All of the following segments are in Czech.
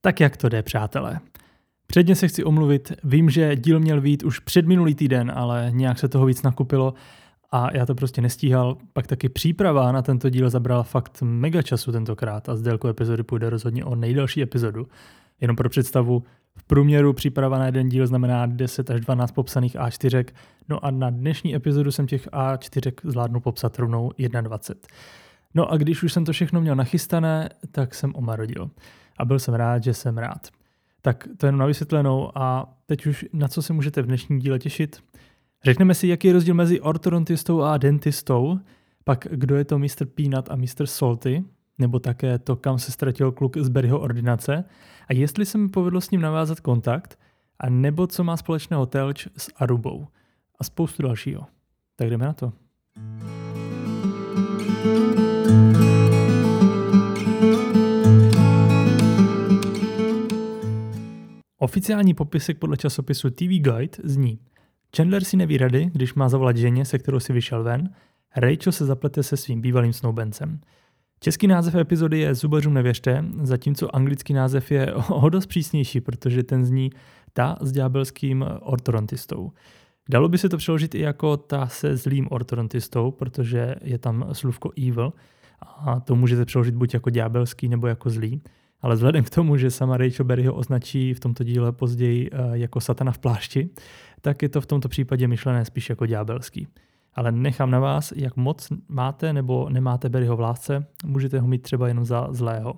Tak jak to jde, přátelé? Předně se chci omluvit, vím, že díl měl být už před minulý týden, ale nějak se toho víc nakupilo a já to prostě nestíhal. Pak taky příprava na tento díl zabrala fakt mega času tentokrát a z délkou epizody půjde rozhodně o nejdelší epizodu. Jenom pro představu, v průměru příprava na jeden díl znamená 10 až 12 popsaných A4, no a na dnešní epizodu jsem těch A4 zvládnul popsat rovnou 21. No a když už jsem to všechno měl nachystané, tak jsem omarodil. A byl jsem rád, že jsem rád. Tak to jenom na vysvětlenou a teď už na co se můžete v dnešním díle těšit. Řekneme si, jaký je rozdíl mezi ortodontistou a dentistou, pak kdo je to Mr. Peanut a Mr. Salty, nebo také to, kam se ztratil kluk z Berryho ordinace a jestli se mi povedlo s ním navázat kontakt, a nebo co má společného Telč s Arubou a spoustu dalšího. Tak jdeme na to. Oficiální popisek podle časopisu TV Guide zní Chandler si neví rady, když má zavolat ženě, se kterou si vyšel ven, Rachel se zaplete se svým bývalým snoubencem. Český název epizody je Zubařům nevěřte, zatímco anglický název je o dost přísnější, protože ten zní ta s ďábelským ortodontistou. Dalo by se to přeložit i jako ta se zlým ortodontistou, protože je tam slůvko evil a to můžete přeložit buď jako ďábelský nebo jako zlý. Ale vzhledem k tomu, že sama Rachel Berry ho označí v tomto díle později eh, jako satana v plášti, tak je to v tomto případě myšlené spíš jako ďábelský ale nechám na vás, jak moc máte nebo nemáte Berryho v lásce, můžete ho mít třeba jenom za zlého.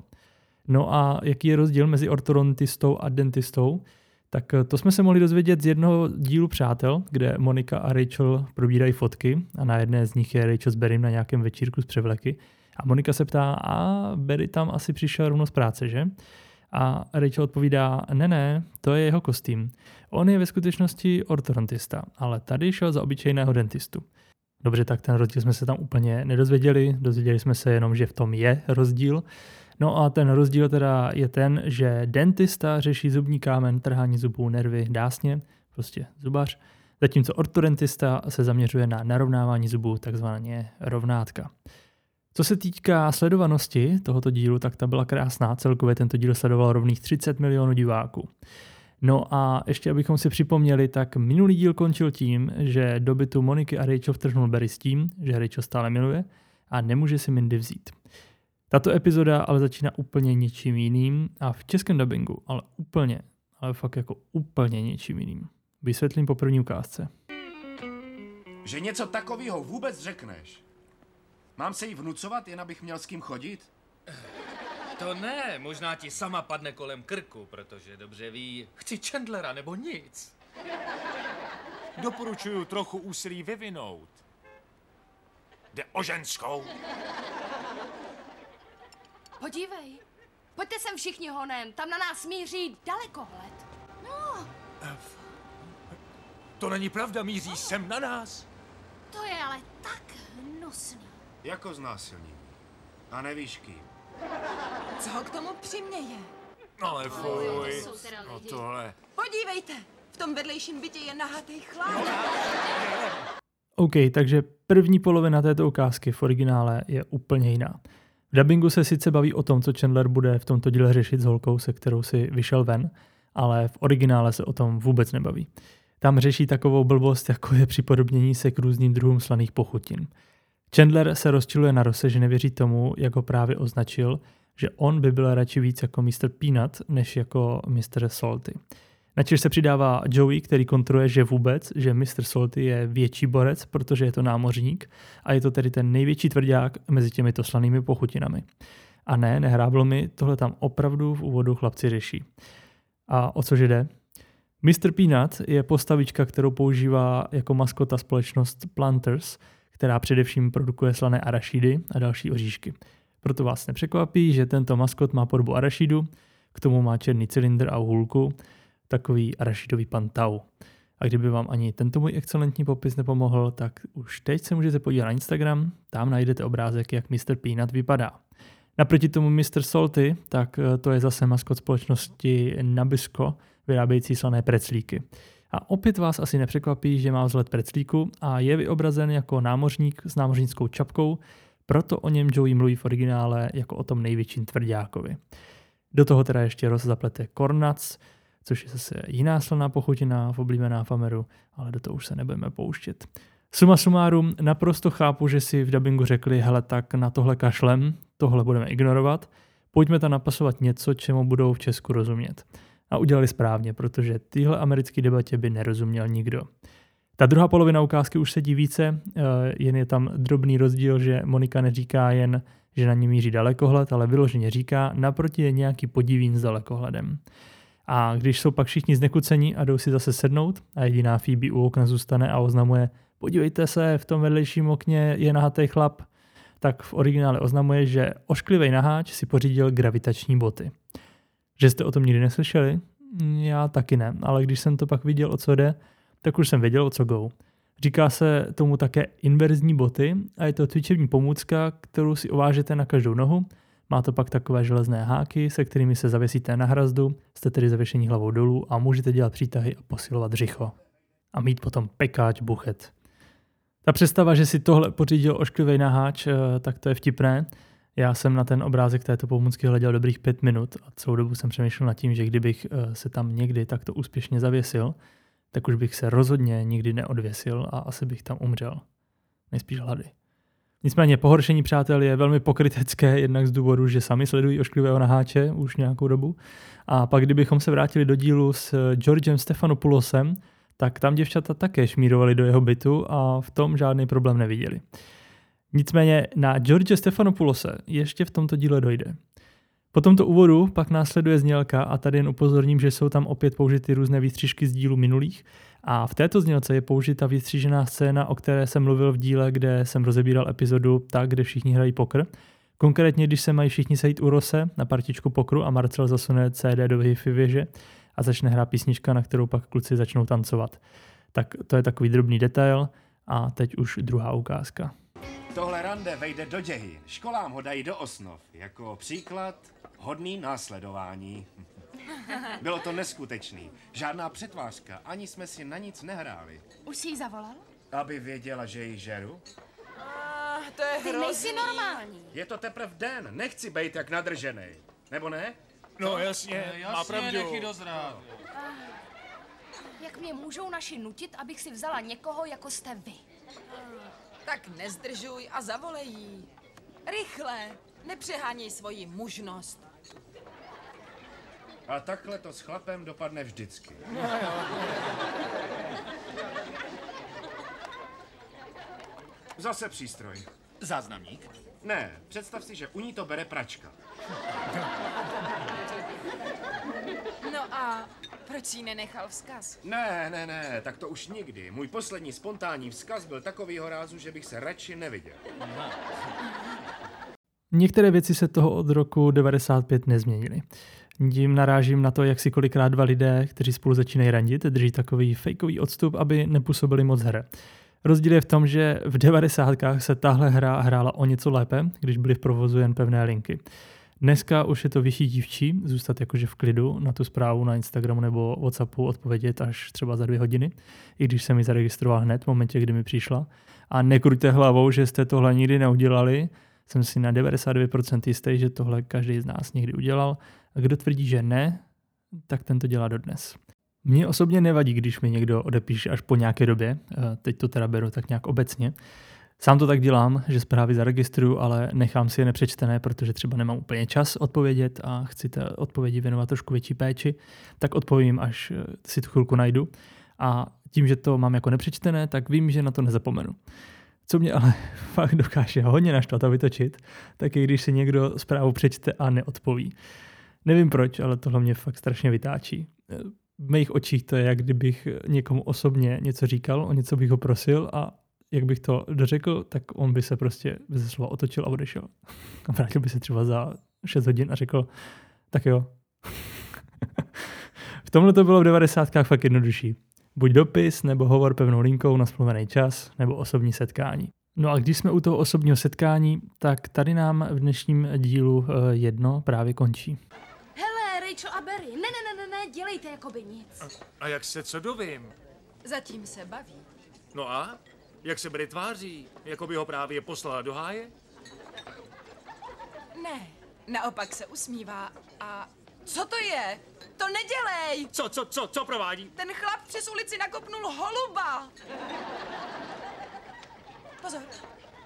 No a jaký je rozdíl mezi ortodontistou a dentistou? Tak to jsme se mohli dozvědět z jednoho dílu Přátel, kde Monika a Rachel probírají fotky a na jedné z nich je Rachel s Berrym na nějakém večírku z převleky. A Monika se ptá, a Berry tam asi přišel rovno z práce, že? A Rachel odpovídá, ne, ne, to je jeho kostým. On je ve skutečnosti ortodontista, ale tady šel za obyčejného dentistu. Dobře, tak ten rozdíl jsme se tam úplně nedozvěděli, dozvěděli jsme se jenom, že v tom je rozdíl. No a ten rozdíl teda je ten, že dentista řeší zubní kámen, trhání zubů, nervy, dásně, prostě zubař, zatímco ortodentista se zaměřuje na narovnávání zubů, takzvaně rovnátka. Co se týká sledovanosti tohoto dílu, tak ta byla krásná. Celkově tento díl sledoval rovných 30 milionů diváků. No a ještě abychom si připomněli, tak minulý díl končil tím, že do bytu Moniky a Rachel vtrhnul Barry s tím, že Rachel stále miluje a nemůže si Mindy vzít. Tato epizoda ale začíná úplně něčím jiným a v českém dubbingu, ale úplně, ale fakt jako úplně něčím jiným. Vysvětlím po první ukázce. Že něco takového vůbec řekneš? Mám se jí vnucovat, jen abych měl s kým chodit? To ne, možná ti sama padne kolem krku, protože dobře ví, chci Chandlera nebo nic. Doporučuju trochu úsilí vyvinout. Jde o ženskou. Podívej, pojďte sem všichni honem, tam na nás míří dalekohled. No, To není pravda, míří sem na nás. to je ale tak hnusný. Jako znásilnění. A nevíš kým. Co ho k tomu přiměje? Ale fuj. jsou teda No tohle. Podívejte, v tom vedlejším bytě je nahatý chlap. OK, takže první polovina této ukázky v originále je úplně jiná. V dubbingu se sice baví o tom, co Chandler bude v tomto díle řešit s holkou, se kterou si vyšel ven, ale v originále se o tom vůbec nebaví. Tam řeší takovou blbost, jako je připodobnění se k různým druhům slaných pochutin. Chandler se rozčiluje na Rose, že nevěří tomu, jak ho právě označil, že on by byl radši víc jako Mr. Peanut, než jako Mr. Salty. Načež se přidává Joey, který kontroluje, že vůbec, že Mr. Salty je větší borec, protože je to námořník a je to tedy ten největší tvrdák mezi těmito slanými pochutinami. A ne, nehráblo mi, tohle tam opravdu v úvodu chlapci řeší. A o což jde? Mr. Peanut je postavička, kterou používá jako maskota společnost Planters, která především produkuje slané arašidy a další oříšky. Proto vás nepřekvapí, že tento maskot má podobu arašidu, k tomu má černý cylindr a hůlku, takový arašidový pan Tau. A kdyby vám ani tento můj excelentní popis nepomohl, tak už teď se můžete podívat na Instagram, tam najdete obrázek, jak Mr. Peanut vypadá. Naproti tomu Mr. Salty, tak eh, to je zase maskot společnosti Nabisco, vyrábějící slané preclíky. A opět vás asi nepřekvapí, že má vzhled preclíku a je vyobrazen jako námořník s námořnickou čapkou, proto o něm Joey mluví v originále jako o tom největším tvrdákovi. Do toho teda ještě Ross zaplete kornac, což je zase jiná silná pochutina v oblíbená fameru, ale do toho už se nebudeme pouštět. Suma sumárum, naprosto chápu, že si v dubbingu řekli, hele tak na tohle kašlem, tohle budeme ignorovat, pojďme tam napasovat něco, čemu budou v Česku rozumět. A udělali správně, protože tyhle americké debatě by nerozuměl nikdo. Ta druhá polovina ukázky už sedí více, eh, jen je tam drobný rozdíl, že Monika neříká jen, že na ní míří dalekohled, ale vyloženě říká, naproti je nějaký podivín s dalekohledem. A když jsou pak všichni znekucení a jdou si zase sednout a jediná Phoebe u okna zůstane a oznamuje, podívejte se, v tom vedlejším okně je nahatý chlap, tak v originále oznamuje, že ošklivý naháč si pořídil gravitační boty. Že jste o tom nikdy neslyšeli? Já taky ne, ale když jsem to pak viděl, o co jde, tak už jsem věděl, o co go. Říká se tomu také inverzní boty a je to cvičební pomůcka, kterou si ovážete na každou nohu. Má to pak takové železné háky, se kterými se zavěsíte na hrazdu, jste tedy zavěšení hlavou dolů a můžete dělat přítahy a posilovat břicho. A mít potom pekáč buchet. Ta představa, že si tohle pořídil ošklivý naháč, eh, tak to je vtipné. Já jsem na ten obrázek této pomůcky hleděl dobrých pět minut a celou dobu jsem přemýšlel nad tím, že kdybych eh, se tam někdy takto úspěšně zavěsil, tak už bych se rozhodně nikdy neodvěsil a asi bych tam umřel. Nejspíš hlady. Nicméně pohoršení přátel je velmi pokrytecké, jednak z důvodu, že sami sledují ošklivého naháče už nějakou dobu. A pak kdybychom se vrátili do dílu s Georgem Stefanopoulosem, tak tam děvčata také šmírovali do jeho bytu a v tom žádný problém neviděli. Nicméně na George Stefanopoulose ještě v tomto díle dojde. Po tomto úvodu pak následuje znělka a tady jen upozorním, že jsou tam opět použity různé výstřižky z dílu minulých a v této znělce je použita vystřížená scéna, o které jsem mluvil v díle, kde jsem rozebíral epizodu tak, kde všichni hrají pokr. Konkrétně, když se mají všichni sejít u Rose na partičku pokru a Marcel zasune CD do wi věže a začne hrát písnička, na kterou pak kluci začnou tancovat. Tak to je takový drobný detail a teď už druhá ukázka. Tohle rande vejde do děhy. Školám ho dají do osnov. Jako příklad hodný následování. Bylo to neskutečný. Žádná přetvářka, ani jsme si na nic nehráli. Už jsi jí zavolal? Aby věděla, že ji žeru? Ah, to je Ty hrozný. nejsi normální. Je to teprve den, nechci být jak nadržený. Nebo ne? No jasně, má pravdu. Jak mě můžou naši nutit, abych si vzala někoho, jako jste vy? Tak nezdržuj a zavolej jí. Rychle, nepřeháněj svoji mužnost. A takhle to s chlapem dopadne vždycky. Zase přístroj. Záznamník? Ne, představ si, že u ní to bere pračka. No a proč jí nenechal vzkaz? Ne, ne, ne, tak to už nikdy. Můj poslední spontánní vzkaz byl takovýho rázu, že bych se radši neviděl. Některé věci se toho od roku 95 nezměnily. Tím narážím na to, jak si kolikrát dva lidé, kteří spolu začínají randit, drží takový fejkový odstup, aby nepůsobili moc hře. Rozdíl je v tom, že v 90. se tahle hra hrála o něco lépe, když byly v provozu jen pevné linky. Dneska už je to vyšší dívčí, zůstat jakože v klidu na tu zprávu na Instagramu nebo Whatsappu odpovědět až třeba za dvě hodiny, i když jsem ji zaregistroval hned v momentě, kdy mi přišla. A nekruďte hlavou, že jste tohle nikdy neudělali, jsem si na 99% jistý, že tohle každý z nás někdy udělal. A kdo tvrdí, že ne, tak ten to dělá dodnes. Mně osobně nevadí, když mi někdo odepíše až po nějaké době, eh, teď to teda beru tak nějak obecně. Sám to tak dělám, že zprávy zaregistruju, ale nechám si je nepřečtené, protože třeba nemám úplně čas odpovědět a chci té odpovědi věnovat trošku větší péči, tak odpovím, až eh, si tu chvilku najdu. A tím, že to mám jako nepřečtené, tak vím, že na to nezapomenu. Co mě ale fakt dokáže hodně naštvat a vytočit, tak je, když si někdo zprávu přečte a neodpoví. Nevím proč, ale tohle mě fakt strašně vytáčí. V mých očích to je, jak kdybych někomu osobně něco říkal, o něco bych ho prosil a jak bych to dořekl, tak on by se prostě ze slova otočil a odešel. A vrátil by se třeba za 6 hodin a řekl, tak jo. v tomhle to bylo v 90. fakt jednodušší. Buď dopis, nebo hovor pevnou linkou na spluvený čas, nebo osobní setkání. No a když jsme u toho osobního setkání, tak tady nám v dnešním dílu eh, jedno právě končí. Hele, Rachel a Barry, ne, ne, ne, ne, ne, dělejte jako by nic. A jak se co dovím? Zatím se baví. No a? Jak se Bry tváří? Jako by ho právě poslala do háje? Ne, naopak se usmívá a Co to je? To nedělej! Co, co, co, co provádí? Ten chlap přes ulici nakopnul holuba. Pozor.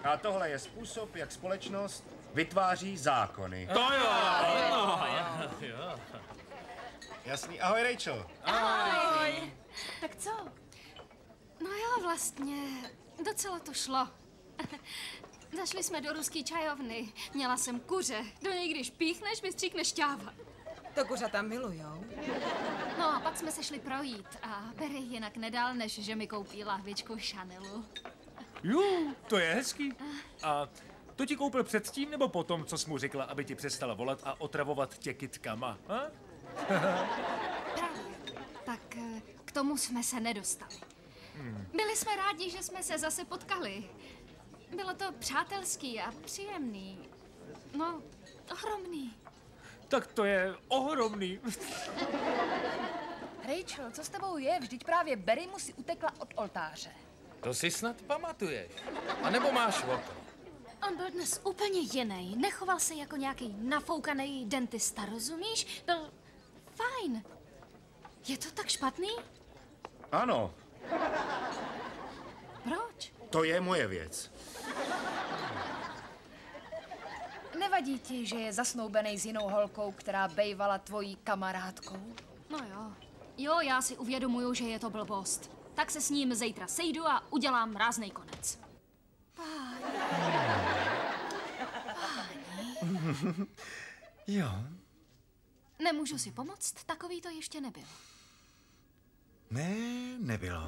A tohle je způsob, jak společnost vytváří zákony. To jo! Jasný. Ahoj, Rachel. Tak co? No jo, vlastně, docela to šlo. Zašli jsme do ruský čajovny. Měla jsem kuře. Do něj, když píchneš, vystříkne šťáva. To kuřata milujou. No a pak jsme se šli projít a Berry jinak nedal, než že mi koupí lahvičku Chanelu. Jú, to je hezký. A to ti koupil předtím nebo potom, co jsi mu řekla, aby ti přestala volat a otravovat tě kytkama? A? Právě. Tak eh, k tomu jsme se nedostali. Byli jsme rádi, že jsme se zase potkali. Bylo to přátelský a příjemný. No, ohromný. Tak to je ohromný. Rachel, co s tebou je? Vždyť právě Berry mu si utekla od oltáře. To si snad pamatuješ. A nebo máš oko? On byl dnes úplně jiný. Nechoval se jako nějaký nafoukaný dentista, rozumíš? Byl fajn. Je to tak špatný? Ano, Proč? to je moje věc. Nevadí ti, že je zasnoubený s jinou holkou, která bejvala tvojí kamarádkou? No jo. Jo, já si uvědomuju, že je to blbost. Tak se s ním zítra sejdu a udělám ráznej konec. Jo. Nemůžu si pomoct, takový to ještě nebyl. Ne, nebylo.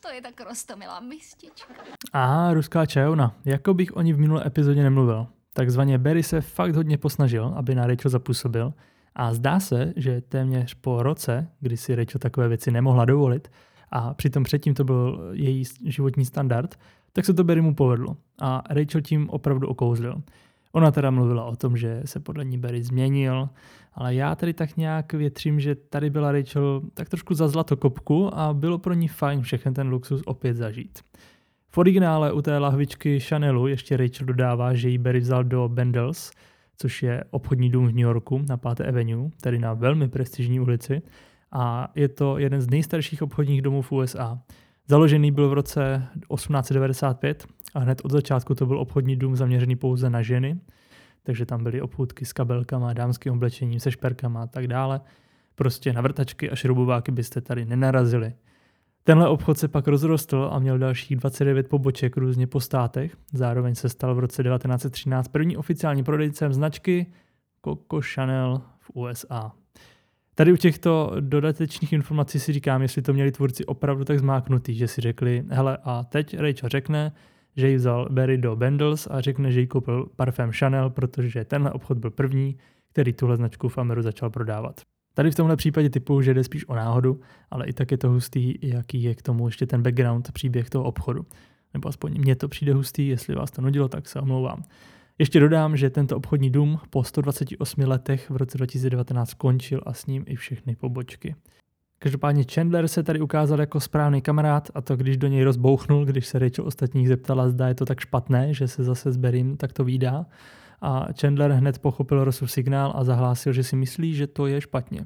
To je tak rostomilá mistička. A ruská čajovna. Jako bych o ní v minulé epizodě nemluvil. Takzvaně Barry se fakt hodně posnažil, aby na Rachel zapůsobil. A zdá se, že téměř po roce, kdy si Rachel takové věci nemohla dovolit, a přitom předtím to byl její životní standard, tak se to Barry mu povedlo. A Rachel tím opravdu okouzlil. Ona teda mluvila o tom, že se podle ní Barry změnil, ale já tady tak nějak větřím, že tady byla Rachel tak trošku za zlatokopku a bylo pro ní fajn všechen ten luxus opět zažít. V originále u té lahvičky Chanelu ještě Rachel dodává, že ji Barry vzal do Bendels, což je obchodní dům v New Yorku na 5. Avenue, tedy na velmi prestižní ulici, a je to jeden z nejstarších obchodních domů v USA. Založený byl v roce 1895 a hned od začátku to byl obchodní dům zaměřený pouze na ženy, takže tam byly obchůdky s kabelkama, dámským oblečením, se šperkama a tak dále. Prostě na vrtačky a šroubováky byste tady nenarazili. Tenhle obchod se pak rozrostl a měl dalších 29 poboček různě po státech. Zároveň se stal v roce 1913 první oficiální prodejcem značky Coco Chanel v USA. Tady u těchto dodatečných informací si říkám, jestli to měli tvůrci opravdu tak zmáknutý, že si řekli, hele a teď Rachel řekne, že ji vzal Barry do Bendels a řekne, že jí koupil parfém Chanel, protože tenhle obchod byl první, který tuhle značku v Ameru začal prodávat. Tady v tomhle případě typu, že jde spíš o náhodu, ale i tak je to hustý, jaký je k tomu ještě ten background, příběh toho obchodu. Nebo aspoň mně to přijde hustý, jestli vás to nudilo, tak se omlouvám. Ještě dodám, že tento obchodní dům po 128 letech v roce 2019 skončil a s ním i všechny pobočky. Každopádně Chandler se tady ukázal jako správný kamarád a to když do něj rozbouchnul, když se Rachel ostatních zeptala, zda je to tak špatné, že se zase s Berrym takto výdá. A Chandler hned pochopil Rossův signál a zahlásil, že si myslí, že to je špatně.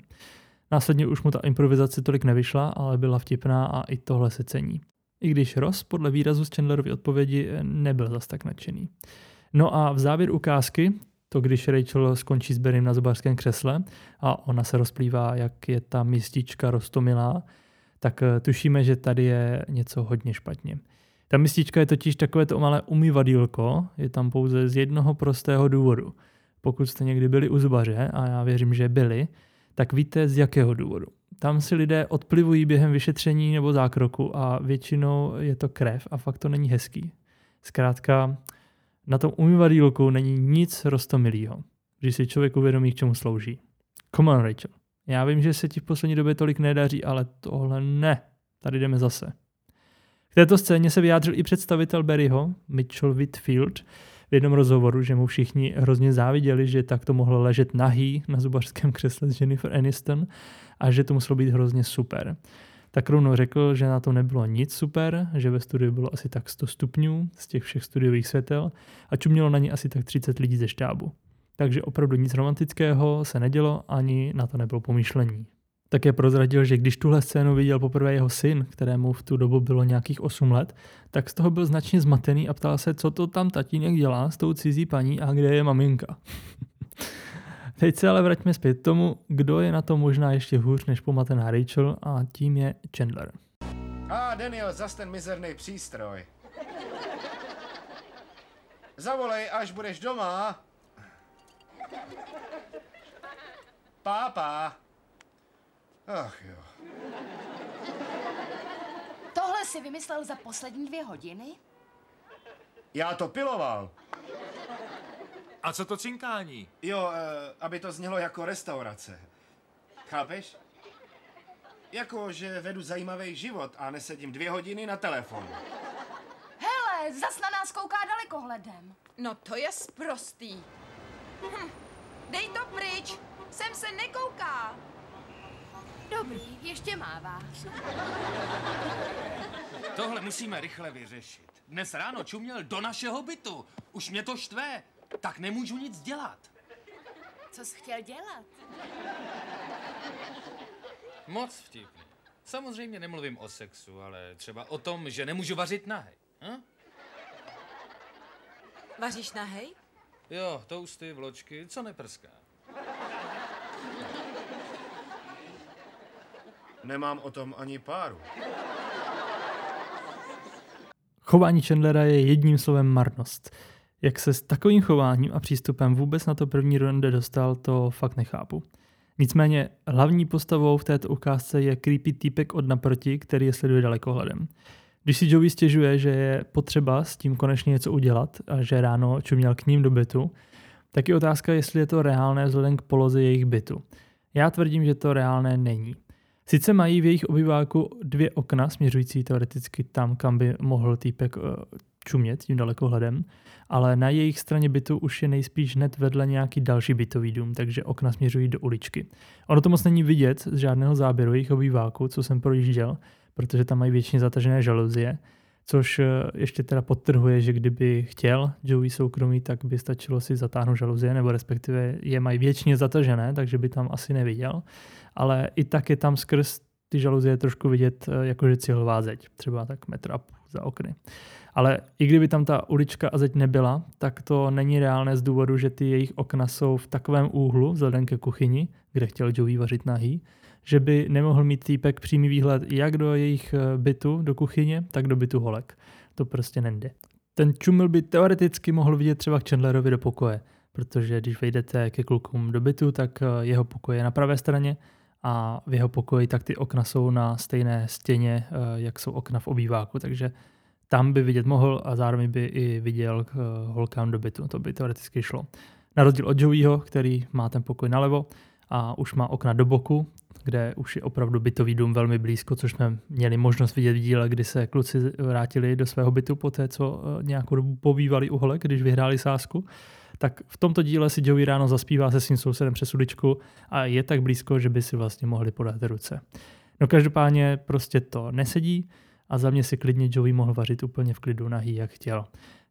Následně už mu ta improvizace tolik nevyšla, ale byla vtipná a i tohle se cení. I když Ross podle výrazu z Chandlerovy odpovědi nebyl zas tak nadšený. No a v závěr ukázky, to když Rachel skončí s Berrym na zobářském křesle a ona se rozplývá, jak je ta mistička rostomilá, tak eh, tušíme, že tady je něco hodně špatně. Ta mistička je totiž takové to malé umyvadílko, je tam pouze z jednoho prostého důvodu. Pokud jste někdy byli u zubaře, a já věřím, že byli, tak víte z jakého důvodu. Tam si lidé odplivují během vyšetření nebo zákroku a většinou je to krev a fakt to není hezký. Zkrátka, na tom umyvadílku není nic rostomilýho, když si člověk uvědomí, k čemu slouží. Come on, Rachel. Já vím, že se ti v poslední době tolik nedaří, ale tohle ne. Tady jdeme zase. K této scéně se vyjádřil i představitel Barryho, Mitchell Whitfield, v jednom rozhovoru, že mu všichni hrozně záviděli, že takto mohl ležet nahý na zubařském křesle s Jennifer Aniston a že to muselo být hrozně super. Tak rovnou řekl, že na to nebylo nic super, že ve studiu bylo asi tak 100 stupňů z těch všech studiových světel a čumělo na ně asi tak 30 lidí ze štábu. Takže opravdu nic romantického se nedělo, ani na to nebylo pomýšlení. Také prozradil, že když tuhle scénu viděl poprvé jeho syn, kterému v tu dobu bylo nějakých 8 let, tak z toho byl značně zmatený a ptal se, co to tam tatínek dělá s tou cizí paní a kde je maminka. Teď se ale vraťme zpět tomu, kdo je na to možná ještě hůř než pomatená Rachel a tím je Chandler. A Daniel, zas ten mizerný přístroj. Zavolej, až budeš doma. Pápa. Ach jo. Tohle si vymyslel za poslední dvě hodiny? Já to piloval. A co to cinkání? Jo, eh, aby to znělo jako restaurace. Chápeš? Jako, že vedu zajímavý život a nesedím dvě hodiny na telefonu. Hele, zas na nás kouká dalekohledem. No to je sprostý. Hm, Dej to pryč, sem se nekouká. Dobrý, ještě máváš. Tohle musíme rychle vyřešit. Dnes ráno čuměl do našeho bytu. Už mě to štve. Tak nemůžu nic dělat. Co jsi chtěl dělat? Moc vtipný. Samozřejmě nemluvím o sexu, ale třeba o tom, že nemůžu vařit nahej. Hm? Vaříš nahej? Jo, tousty, vločky, co neprská. Nemám o tom ani páru. Chování Chandlera je jedním slovem marnost. Jak se s takovým chováním a přístupem vůbec na to první ronde dostal, to fakt nechápu. Nicméně hlavní postavou v této ukázce je creepy týpek od naproti, který je sleduje dalekohledem. Když si Joey stěžuje, že je potřeba s tím konečně něco udělat a že ráno čuměl k ním do bytu, tak je otázka, jestli je to reálné vzhledem k poloze jejich bytu. Já tvrdím, že to reálné není. Sice mají v jejich obyváku dvě okna směřující teoreticky tam, kam by mohl týpek eh, čumět tím dalekohledem, ale na jejich straně bytu už je nejspíš hned vedle nějaký další bytový dům, takže okna směřují do uličky. Ono to moc není vidět z žádného záběru jejich obyváku, co jsem projížděl, protože tam mají většině zatažené žaluzie, což eh, ještě teda podtrhuje, že kdyby chtěl Joey soukromí, tak by stačilo si zatáhnout žaluzie, nebo respektive je mají většině zatažené, takže by tam asi neviděl. Ale i tak je tam skrz ty žaluzie trošku vidět eh, jakože cihlová zeď, třeba tak metr a půl za okny. Ale i kdyby tam ta ulička a zeď nebyla, tak to není reálné z důvodu, že ty jejich okna jsou v takovém úhlu vzhledem ke kuchyni, kde chtěl Joey vařit nahý, že by nemohl mít týpek přímý výhled jak do jejich eh, bytu, do kuchyně, tak do bytu holek. To prostě nejde. Ten čumil by teoreticky mohl vidět třeba k Chandlerovi do pokoje, protože když vejdete ke klukům do bytu, tak eh, jeho pokoj je na pravé straně a v jeho pokoji tak ty okna jsou na stejné stěně, eh, jak jsou okna v obýváku, takže tam by vidět mohl a zároveň by i viděl k holkám do bytu. To by teoreticky šlo. Na rozdíl od Joeyho, který má ten pokoj nalevo a už má okna do boku, kde už je opravdu bytový dům velmi blízko, což jsme měli možnost vidět v díle, kdy se kluci vrátili do svého bytu po té, co eh, nějakou dobu pobývali u holek, když vyhráli sásku. Tak v tomto díle si Joey ráno zaspívá se svým sousedem přes uličku a je tak blízko, že by si vlastně mohli podat ruce. No každopádně prostě to nesedí a za mě si klidně Joey mohl vařit úplně v klidu nahý, jak chtěl.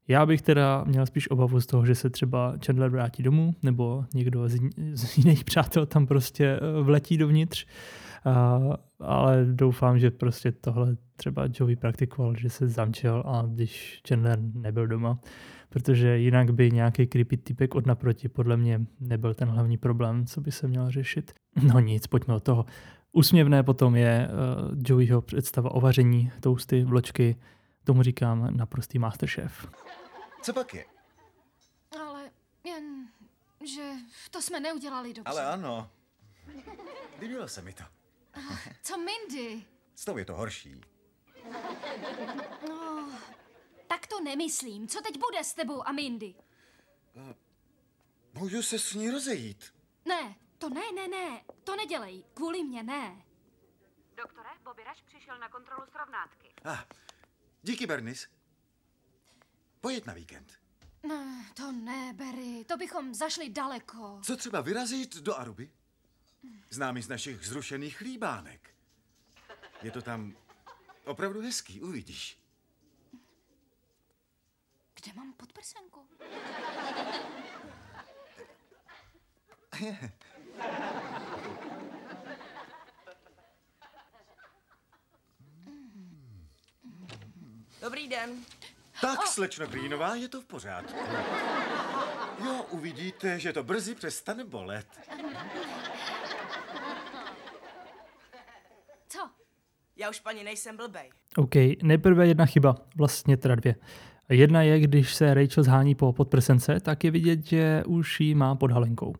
Já bych teda měl spíš obavu z toho, že se třeba Chandler vrátí domů, nebo někdo z, jiných přátel tam prostě eh, vletí dovnitř. A, ale doufám, že prostě tohle třeba Joey praktikoval, že se zamčel a když Chandler nebyl doma, protože jinak by nějaký creepy typek od naproti podle mě nebyl ten hlavní problém, co by se měl řešit. No nic, pojďme od toho. Úsměvné potom je uh, Joeyho představa o vaření, tousty, vločky, tomu říkám naprostý masterchef. Co pak je? Ale jen, že to jsme neudělali dobře. Ale ano. Líbilo se mi to. Co Mindy? S tou je to horší. No, tak to nemyslím. Co teď bude s tebou a Mindy? Můžu se s ní rozejít. Ne, to ne, ne, ne. To nedělej. Kvůli mě ne. Doktore, Bobby Rush přišel na kontrolu srovnátky. Ah, díky, Bernis. Pojď na víkend. Ne, to ne, Barry. To bychom zašli daleko. Co třeba vyrazit do Aruby? Známý z našich zrušených chlíbánek. Je to tam opravdu hezký, uvidíš. Kde mám podprsenku? Dobrý den. Tak, slečno Greenová, je to v pořádku. Jo, uvidíte, že to brzy přestane bolet. Co? Já už paní nejsem blbej. OK, nejprve jedna chyba, vlastně teda dvě. Jedna je, když se Rachel zhání po podprsence, tak je vidět, že už ji má pod halenkou.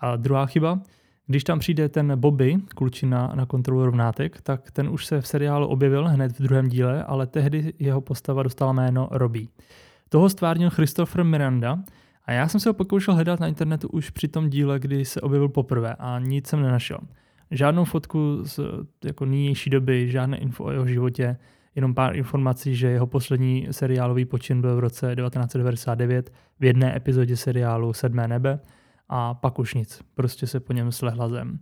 A druhá chyba, když tam přijde ten Bobby, klučina na kontrolu rovnátek, tak ten už se v seriálu objevil hned v druhém díle, ale tehdy jeho postava dostala jméno Robbie. Toho stvárnil Christopher Miranda a já jsem se ho pokoušel hledat na internetu už při tom díle, kdy se objevil poprvé a nic jsem nenašel. Žádnou fotku z jako nynější doby, žádné info o jeho životě, jenom pár informací, že jeho poslední seriálový počin byl v roce 1999 v jedné epizodě seriálu Sedmé nebe a pak už nic, prostě se po něm slehla zem.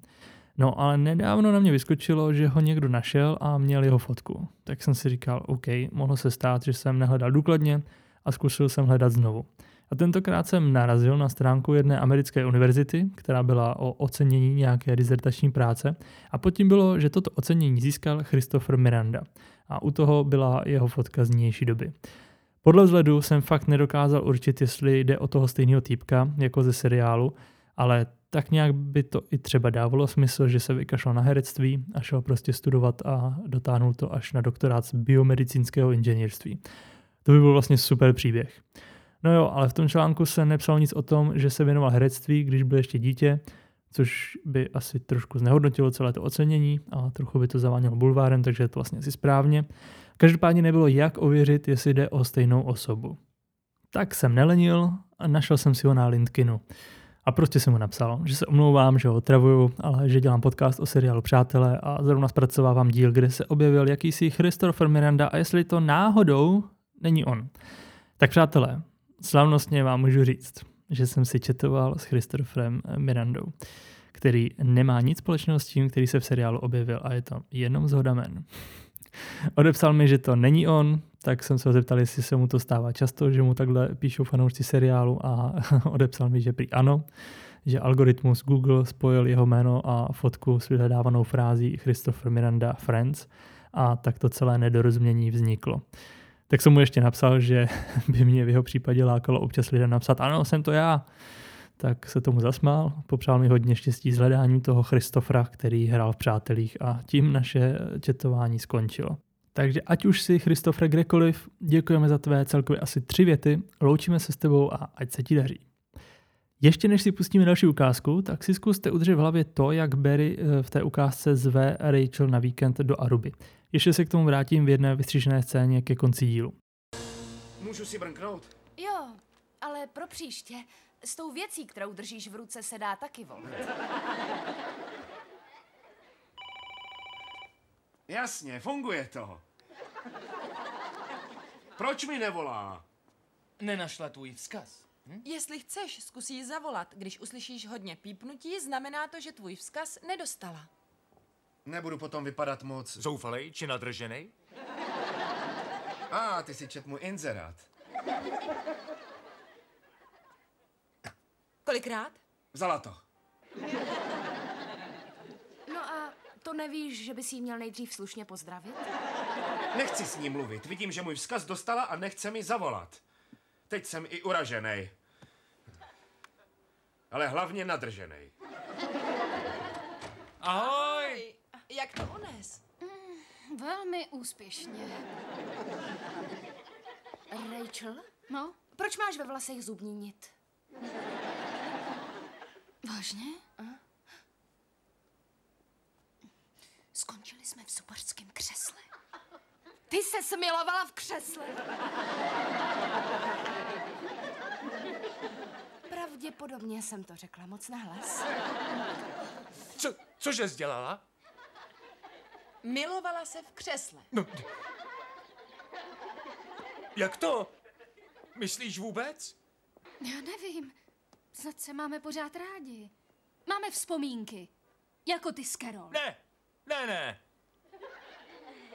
No ale nedávno na mě vyskočilo, že ho někdo našel a měl jeho fotku. Tak jsem si říkal, OK, mohlo se stát, že jsem nehledal důkladně a zkusil jsem hledat znovu. A tentokrát jsem narazil na stránku jedné americké univerzity, která byla o ocenění nějaké dizertační práce a pod tím bylo, že toto ocenění získal Christopher Miranda a u toho byla jeho fotka z nynější doby. Podle vzhledu jsem fakt nedokázal určit, jestli jde o toho stejného týpka, jako ze seriálu, ale tak nějak by to i třeba dávalo smysl, že se vykašlal na herectví a šel prostě studovat a dotáhnul to až na doktorát z biomedicínského inženýrství. To by byl vlastně super příběh. No jo, ale v tom článku se nepsalo nic o tom, že se věnoval herectví, když byl ještě dítě, což by asi trošku znehodnotilo celé to ocenění a trochu by to zavánělo bulvárem, takže je to vlastně asi správně. Každopádně nebylo jak ověřit, jestli jde o stejnou osobu. Tak jsem nelenil a našel jsem si ho na LinkedInu. A prostě jsem mu napsal, že se omlouvám, že ho otravuju, ale že dělám podcast o seriálu Přátelé a zrovna zpracovávám díl, kde se objevil jakýsi Christopher Miranda a jestli to náhodou není on. Tak přátelé, slavnostně vám můžu říct, že jsem si četoval s Christopherem Mirandou, který nemá nic společného s tím, který se v seriálu objevil a je to jenom zhoda men. Odepsal mi, že to není on, tak jsem se ho zeptal, jestli se mu to stává často, že mu takhle píšou fanoušci seriálu a odepsal mi, že prý ano, že algoritmus Google spojil jeho jméno a fotku s vyhledávanou frází Christopher Miranda Friends a tak to celé nedorozumění vzniklo. Tak jsem mu ještě napsal, že by mě v jeho případě lákalo občas lidem napsat, ano, jsem to já. Tak se tomu zasmál, popřál mi hodně štěstí s hledáním toho Christofra, který hrál v Přátelích a tím naše četování skončilo. Takže ať už si Christofre kdekoliv, děkujeme za tvé celkově asi tři věty, loučíme se s tebou a ať se ti daří. Ještě než si pustíme další ukázku, tak si zkuste udržet v hlavě to, jak Barry eh, v té ukázce zve Rachel na víkend do Aruby. Ještě se k tomu vrátím v jedné vystřížené scéně ke konci dílu. Můžu si brnknout? Jo, ale pro příště s tou věcí, kterou držíš v ruce, se dá taky volat. Jasně, funguje to. Proč mi nevolá? Nenašla tvůj vzkaz. Hm? Jestli chceš, zkus jí zavolat. Když uslyšíš hodně pípnutí, znamená to, že tvůj vzkaz nedostala. Nebudu potom vypadat moc... Zoufalej či nadrženej? A, ah, ty si čet můj inzerát. Kolikrát? Vzala to. No a to nevíš, že bys jí měl nejdřív slušně pozdravit? Nechci s ní mluvit. Vidím, že můj vzkaz dostala a nechce mi zavolat. Teď jsem i uražený. Ale hlavně nadržený. Ahoj! Jak to unes? Mm, velmi úspěšně. Rachel, No, proč máš ve vlasech zubní nit? vážně? Skončili jsme v zubařském křesle. Ty se smilovala v křesle. Pravděpodobně jsem to řekla moc nahlas. Co, cože jsi dělala? Milovala se v křesle. No, jak to? Myslíš vůbec? Já nevím. Snad se máme pořád rádi. Máme vzpomínky. Jako ty s Carol. Ne, ne, ne.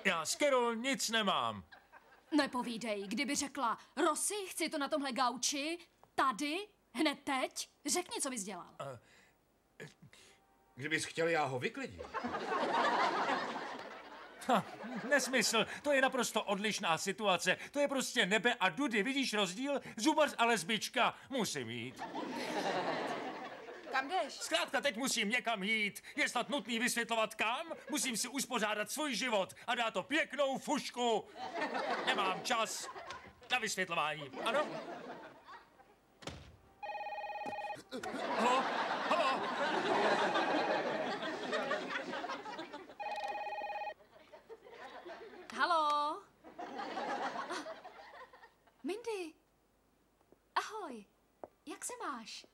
Já s Carol nic nemám. Nepovídej, kdyby řekla, Rosy, chci to na tomhle gauči, tady, hned teď, řekni, co bys dělal. Kdybys chtěl, já ho vyklidím. Ha, nesmysl, to je naprosto odlišná situace. To je prostě nebe a dudy, vidíš rozdíl? Zubař a lesbička, musím jít. Kam jdeš? Zkrátka teď musím někam jít. Je snad nutný vysvětlovat kam? Musím si uspořádat svůj život a dát to pěknou fušku. Nemám čas na vysvětlování, ano? Halo? Halo? Halo? Ah, Mindy. Ahoj. Jak se máš?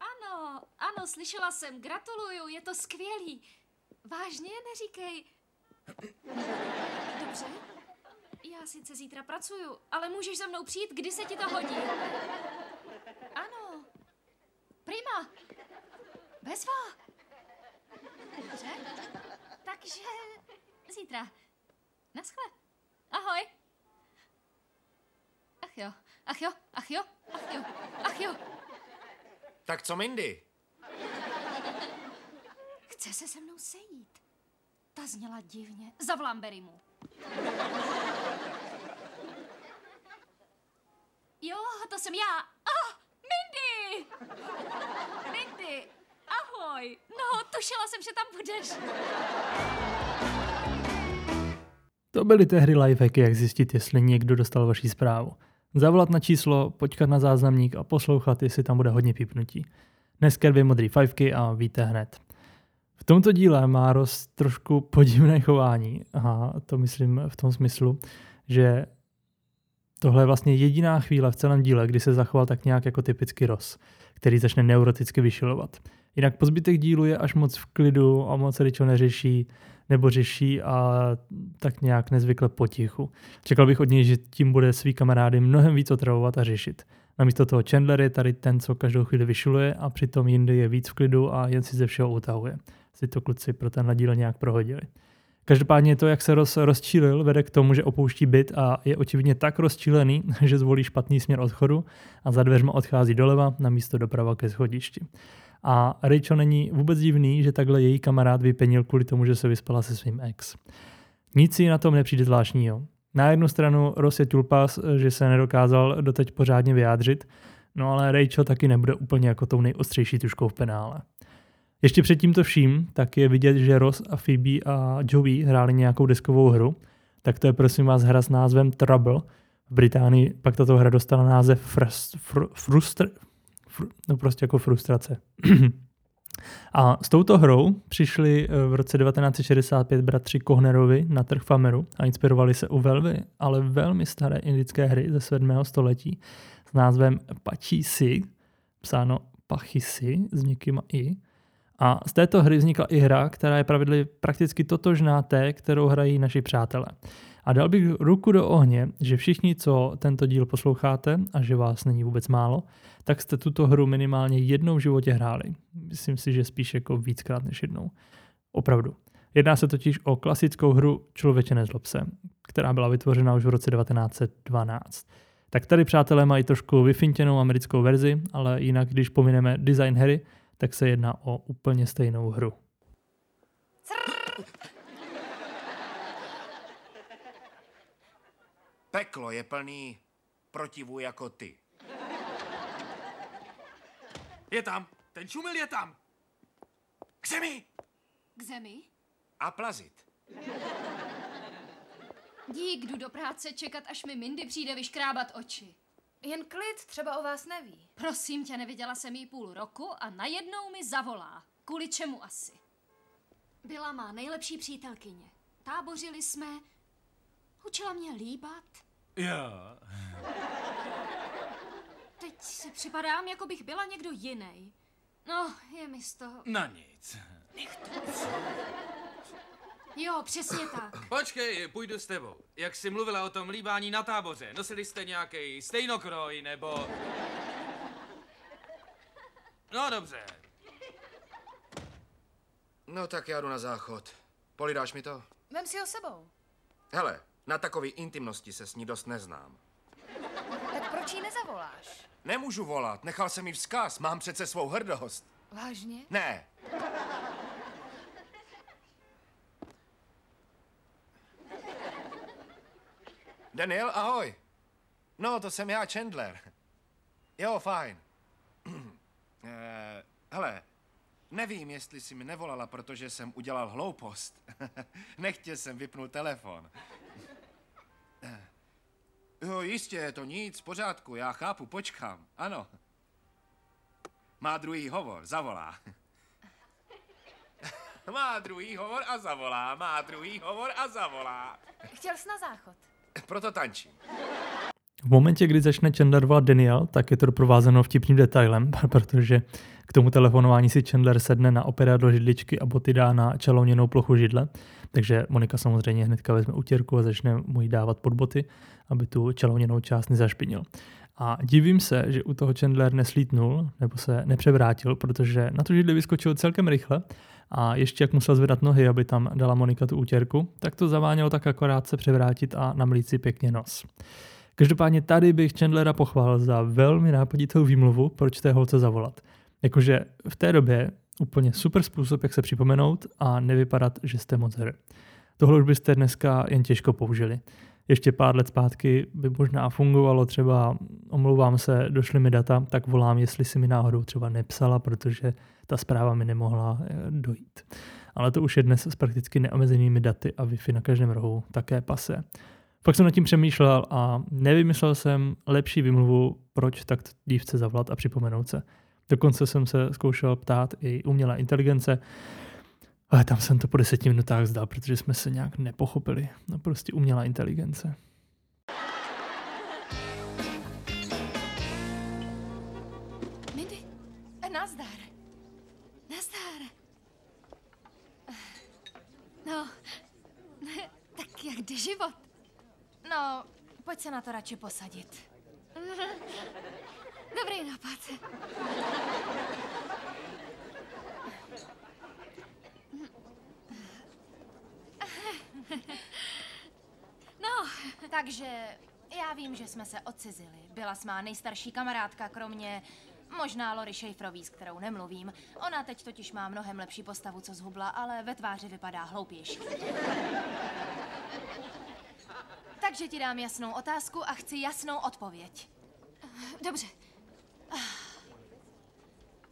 Ano, ano, slyšela jsem. Gratuluju, je to skvělý. Vážně, neříkej. Dobře. Já sice zítra pracuju, ale můžeš za mnou přijít, kdy se ti to hodí. Ano. Prima. Bezva. Dobře. Takže zítra. Naschle. Ahoj. Ach jo, ach jo, ach jo, ach jo, ach jo. Tak co Mindy? Chce se se mnou sejít. Ta zněla divně. Zavolám Berimu. Jo, to jsem já. Ah, Mindy! Mindy, ahoj. No, tušila jsem, že tam budeš. To byly tehdy lifehacky, jak zjistit, jestli někdo dostal vaši zprávu. Zavolat na číslo, počkat na záznamník a poslouchat, jestli tam bude hodně pípnutí. Dneska dvě modré fajfky a víte hned. V tomto díle má Ross trošku podivné chování. A to myslím v tom smyslu, že tohle je vlastně jediná chvíle v celém díle, kdy se zachoval tak nějak jako typický Ross, který začne neuroticky vyšilovat. Jinak po zbytek dílu je až moc v klidu a moc se neřeší, nebo řeší a tak nějak nezvykle potichu. Čekal bych od něj, že tím bude svý kamarády mnohem víc otravovat a řešit. Namísto toho Chandler je tady ten, co každou chvíli vyšiluje a přitom jindy je víc v klidu a jen si ze všeho utahuje. Si to kluci pro tenhle díl nějak prohodili. Každopádně to, jak se roz, rozčílil, vede k tomu, že opouští byt a je očividně tak rozčílený, že zvolí špatný směr odchodu a za dveřma odchází doleva na místo doprava ke schodišti. A Rachel není vůbec divný, že takhle její kamarád vypenil kvůli tomu, že se vyspala se svým ex. Nic si na tom nepřijde zvláštního. Na jednu stranu Ross je tulpas, že se nedokázal doteď pořádně vyjádřit, no ale Rachel taky nebude úplně jako tou nejostřejší tuškou v penále. Ještě před tímto vším tak je vidět, že Ross a Phoebe a Joey hráli nějakou deskovou hru, tak to je prosím vás hra s názvem Trouble. V Británii pak tato hra dostala název frust, fr, frustr, fr, no prostě jako frustrace. a s touto hrou přišli v roce 1965 bratři Kohnerovi na trh Fameru a inspirovali se u velmi, ale velmi staré indické hry ze 7. století s názvem Pachisi, psáno Pachisi s někým i, a z této hry vznikla i hra, která je pravidly prakticky totožná té, kterou hrají naši přátelé. A dal bych ruku do ohně, že všichni, co tento díl posloucháte a že vás není vůbec málo, tak jste tuto hru minimálně jednou v životě hráli. Myslím si, že spíš jako víckrát než jednou. Opravdu. Jedná se totiž o klasickou hru Člověče nezlob se, která byla vytvořena už v roce 1912. Tak tady přátelé mají trošku vyfintěnou americkou verzi, ale jinak, když pomineme design hry, tak se jedná o úplně stejnou hru. Peklo je plný protivů jako ty. Je tam, ten čumil je tam. K zemi! K zemi? A plazit. Dík, jdu do práce čekat, až mi Mindy přijde vyškrábat oči. Jen klid, třeba o vás neví. Prosím tě, neviděla jsem jí půl roku a najednou mi zavolá. Kvůli čemu asi? Byla má nejlepší přítelkyně. Tábořili jsme, učila mě líbat. Já. Teď si připadám, jako bych byla někdo jiný. No, je mi z toho... Na nic. Jo, přesně tak. Počkej, půjdu s tebou. Jak jsi mluvila o tom líbání na táboře, nosili jste nějaký stejnokroj, nebo... No dobře. No tak já jdu na záchod. Polidáš mi to? Vem si ho sebou. Hele, na takové intimnosti se s ní dost neznám. Tak proč jí nezavoláš? Nemůžu volat, nechal jsem jí vzkaz, mám přece svou hrdost. Vážně? Ne. Daniel, ahoj. No, to jsem já, Chandler. Jo, fajn. Eh, hele, nevím, jestli jsi mi nevolala, protože jsem udělal hloupost. Nechtě jsem vypnul telefon. Eh, Jo, jistě, je to nic, v pořádku, já chápu, počkám, ano. Má druhý hovor, zavolá. Má druhý hovor a zavolá, má druhý hovor a zavolá. Chtěl jsi na záchod. Proto tančím. V momentě, kdy začne Chandler volat Daniel, tak je to doprovázeno vtipným detailem, protože k tomu telefonování si Chandler sedne na operadlo židličky a boty dá na čelouněnou plochu židle. Takže Monika samozřejmě hnedka vezme utěrku a začne mu ji dávat pod boty, aby tu čelouněnou část nezašpinil. A divím se, že u toho Chandler neslítnul nebo se nepřevrátil, protože na tu židli vyskočil celkem rychle a ještě jak musel zvedat nohy, aby tam dala Monika tu útěrku, tak to zavánělo tak akorát se převrátit a namlít si pěkně nos. Každopádně tady bych Chandlera pochválil za velmi nápaditou výmluvu, proč té holce zavolat. Jakože v té době úplně super způsob, jak se připomenout a nevypadat, že jste moc hry. Tohle už byste dneska jen těžko použili. Ještě pár let zpátky by možná fungovalo třeba, omlouvám se, došly mi data, tak volám, jestli si mi náhodou třeba nepsala, protože ta zpráva mi nemohla eh, dojít. Ale to už je dnes s prakticky neomezenými daty a Wi-Fi na každém rohu také pase. Pak jsem nad tím přemýšlel a nevymyslel jsem lepší vymluvu, proč tak dívce zavolat a připomenout se. Dokonce jsem se zkoušel ptát i umělé inteligence, ale tam jsem to po deseti minutách zdal, protože jsme se nějak nepochopili. No prostě umělá inteligence. Mindy, nazdar. Nazdar. No, tak jak jde život? No, pojď se na to radši posadit. Dobrý nápad. No, Takže já vím, že jsme se odcizili. Byla s má nejstarší kamarádka, kromě možná Lory Schaeferový, s kterou nemluvím. Ona teď totiž má mnohem lepší postavu, co zhubla, ale ve tváři vypadá hloupější. Takže ti dám jasnou otázku a chci jasnou odpověď. dobře.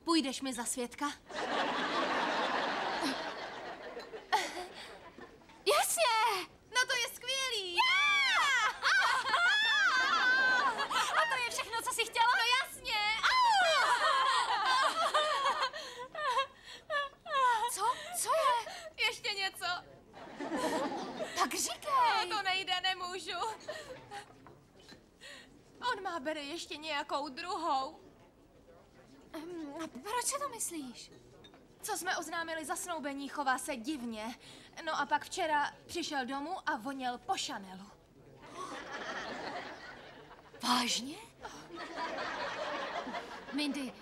Půjdeš mi za svědka? Jasně! No to je skvělý! A to je všechno, co jsi chtěla? No jasně! Co? Co je? Ještě něco? Tak říkej. No to nejde, nemůžu. On má bere ještě nějakou druhou. Hm, A proč si to myslíš? Co jsme oznámili zasnoubení, chová se divně. No a pak včera přišel domů a voněl po Chanelu. Vážně? Mindy,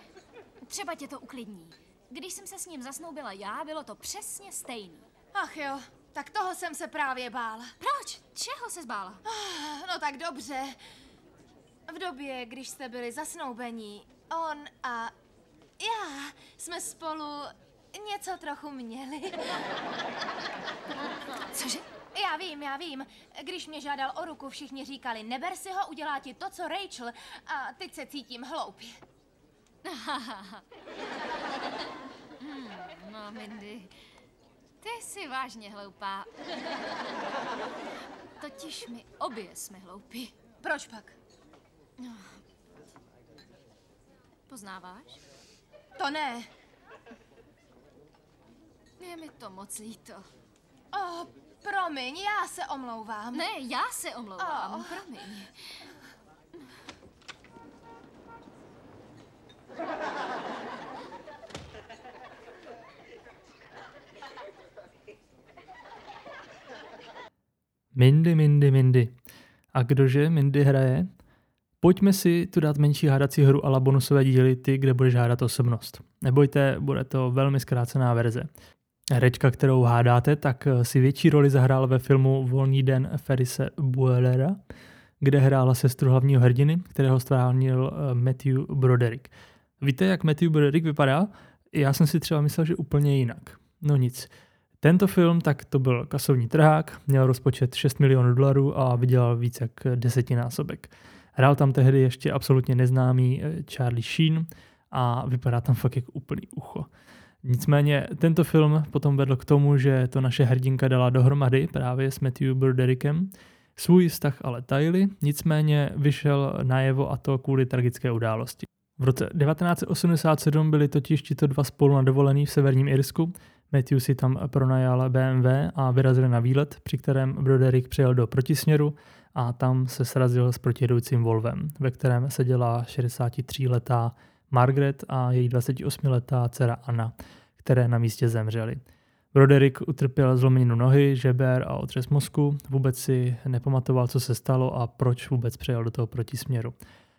třeba tě to uklidní. Když jsem se s ním zasnoubila já, bylo to přesně stejný. Ach jo, tak toho jsem se právě bála. Proč? Čeho se zbála? No tak dobře. V době, když jste byli zasnoubení, on a já jsme spolu něco trochu měli. Cože? Já vím, já vím. Když mě žádal o ruku, všichni říkali, neber si ho, udělá ti to, co Rachel. A teď se cítím hloupě. Hmm, no, Mindy, ty jsi vážně hloupá. Totiž my obě jsme hloupí. Proč pak? Poznáváš? To ne. Je mi to moc líto. Oh, promiň, já se omlouvám. Ne, já se omlouvám, Oh. promiň. Mindy, Mindy, Mindy. A kdože Mindy hraje? Pojďme si tu dát menší hádací hru ala bonusové díly ty, kde budeš hádat osobnost. Nebojte, bude to velmi zkrácená verze. Herečka, kterou hádáte, tak si větší roli zahrál ve filmu Volný den Ferise Buellera, kde hrála sestru hlavního hrdiny, kterého stvárnil eh, Matthew Broderick. Víte, jak Matthew Broderick vypadá? Já jsem si třeba myslel, že úplně jinak. No nic. Tento film, tak to byl kasovní trhák, měl rozpočet 6 milionů dolarů a vydělal více jak desetinásobek. Hrál tam tehdy ještě absolutně neznámý eh, Charlie Sheen a vypadá tam fakt jak úplný ucho. Nicméně tento film potom vedl k tomu, že to naše hrdinka dala dohromady právě s Matthew Broderickem. Svůj vztah ale tajili, nicméně vyšel najevo a to kvůli tragické události. V roce 1987 byli totiž tito dva spolu na dovolený v severním Irsku. Matthew si tam pronajal BMW a vyrazili na výlet, při kterém Broderick přijel do protisměru a tam se srazil s protijedoucím Volvem, ve kterém seděla 63-letá Margaret a její 28-letá dcera Anna, které na místě zemřely. Broderick utrpěl zlomeninu nohy, žeber a otřes mozku, vůbec si nepamatoval, co se stalo a proč vůbec přejel do toho protisměru.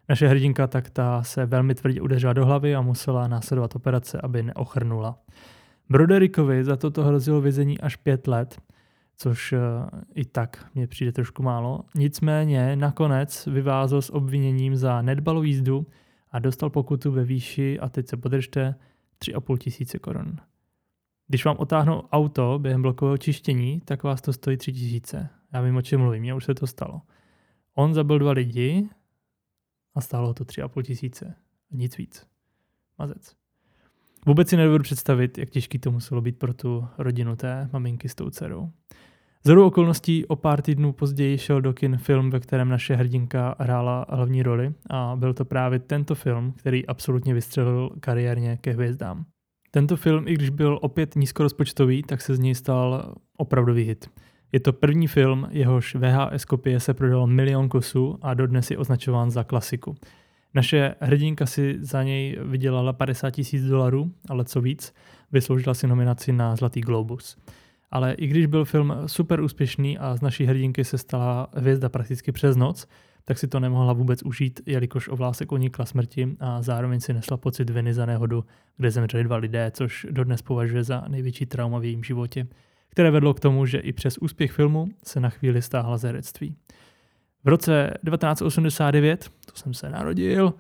Naše hrdinka tak ta se velmi tvrdě udeřila do hlavy a musela následovat operace, aby neochrnula. Broderickovi za toto hrozilo vězení až pět let, což uh, i tak mě přijde trošku málo. Nicméně nakonec vyvázl s obviněním za nedbalou jízdu a dostal pokutu ve výši, a teď se podržte, 3,5 tisíce korun. Když vám otáhnou auto během blokového čištění, tak vás to stojí 3 tisíce. Já vím, o čem mluvím, mně už se to stalo. On zabil dva lidi a stálo to 3,5 tisíce. Nic víc. Mazec. Vůbec si nedovedu představit, jak těžký to muselo být pro tu rodinu té maminky s tou dcerou. Z okolností o pár týdnů později šel do kin film, ve kterém naše hrdinka hrála hlavní roli a byl to právě tento film, který absolutně vystřelil kariérně ke hvězdám. Tento film, i když byl opět nízkorozpočtový, tak se z něj stal opravdový hit. Je to první film, jehož VHS kopie se prodalo milion kusů a dodnes je označován za klasiku. Naše hrdinka si za něj vydělala 50 tisíc dolarů, ale co víc, vysloužila si nominaci na Zlatý Globus. Ale i když byl film super úspěšný a z naší hrdinky se stala hvězda prakticky přes noc, tak si to nemohla vůbec užít, jelikož o vlásek unikla smrti a zároveň si nesla pocit viny za nehodu, kde zemřeli dva lidé, což dodnes považuje za největší trauma v jejím životě, které vedlo k tomu, že i přes úspěch filmu se na chvíli stáhla z herectví. V roce 1989, to jsem se narodil,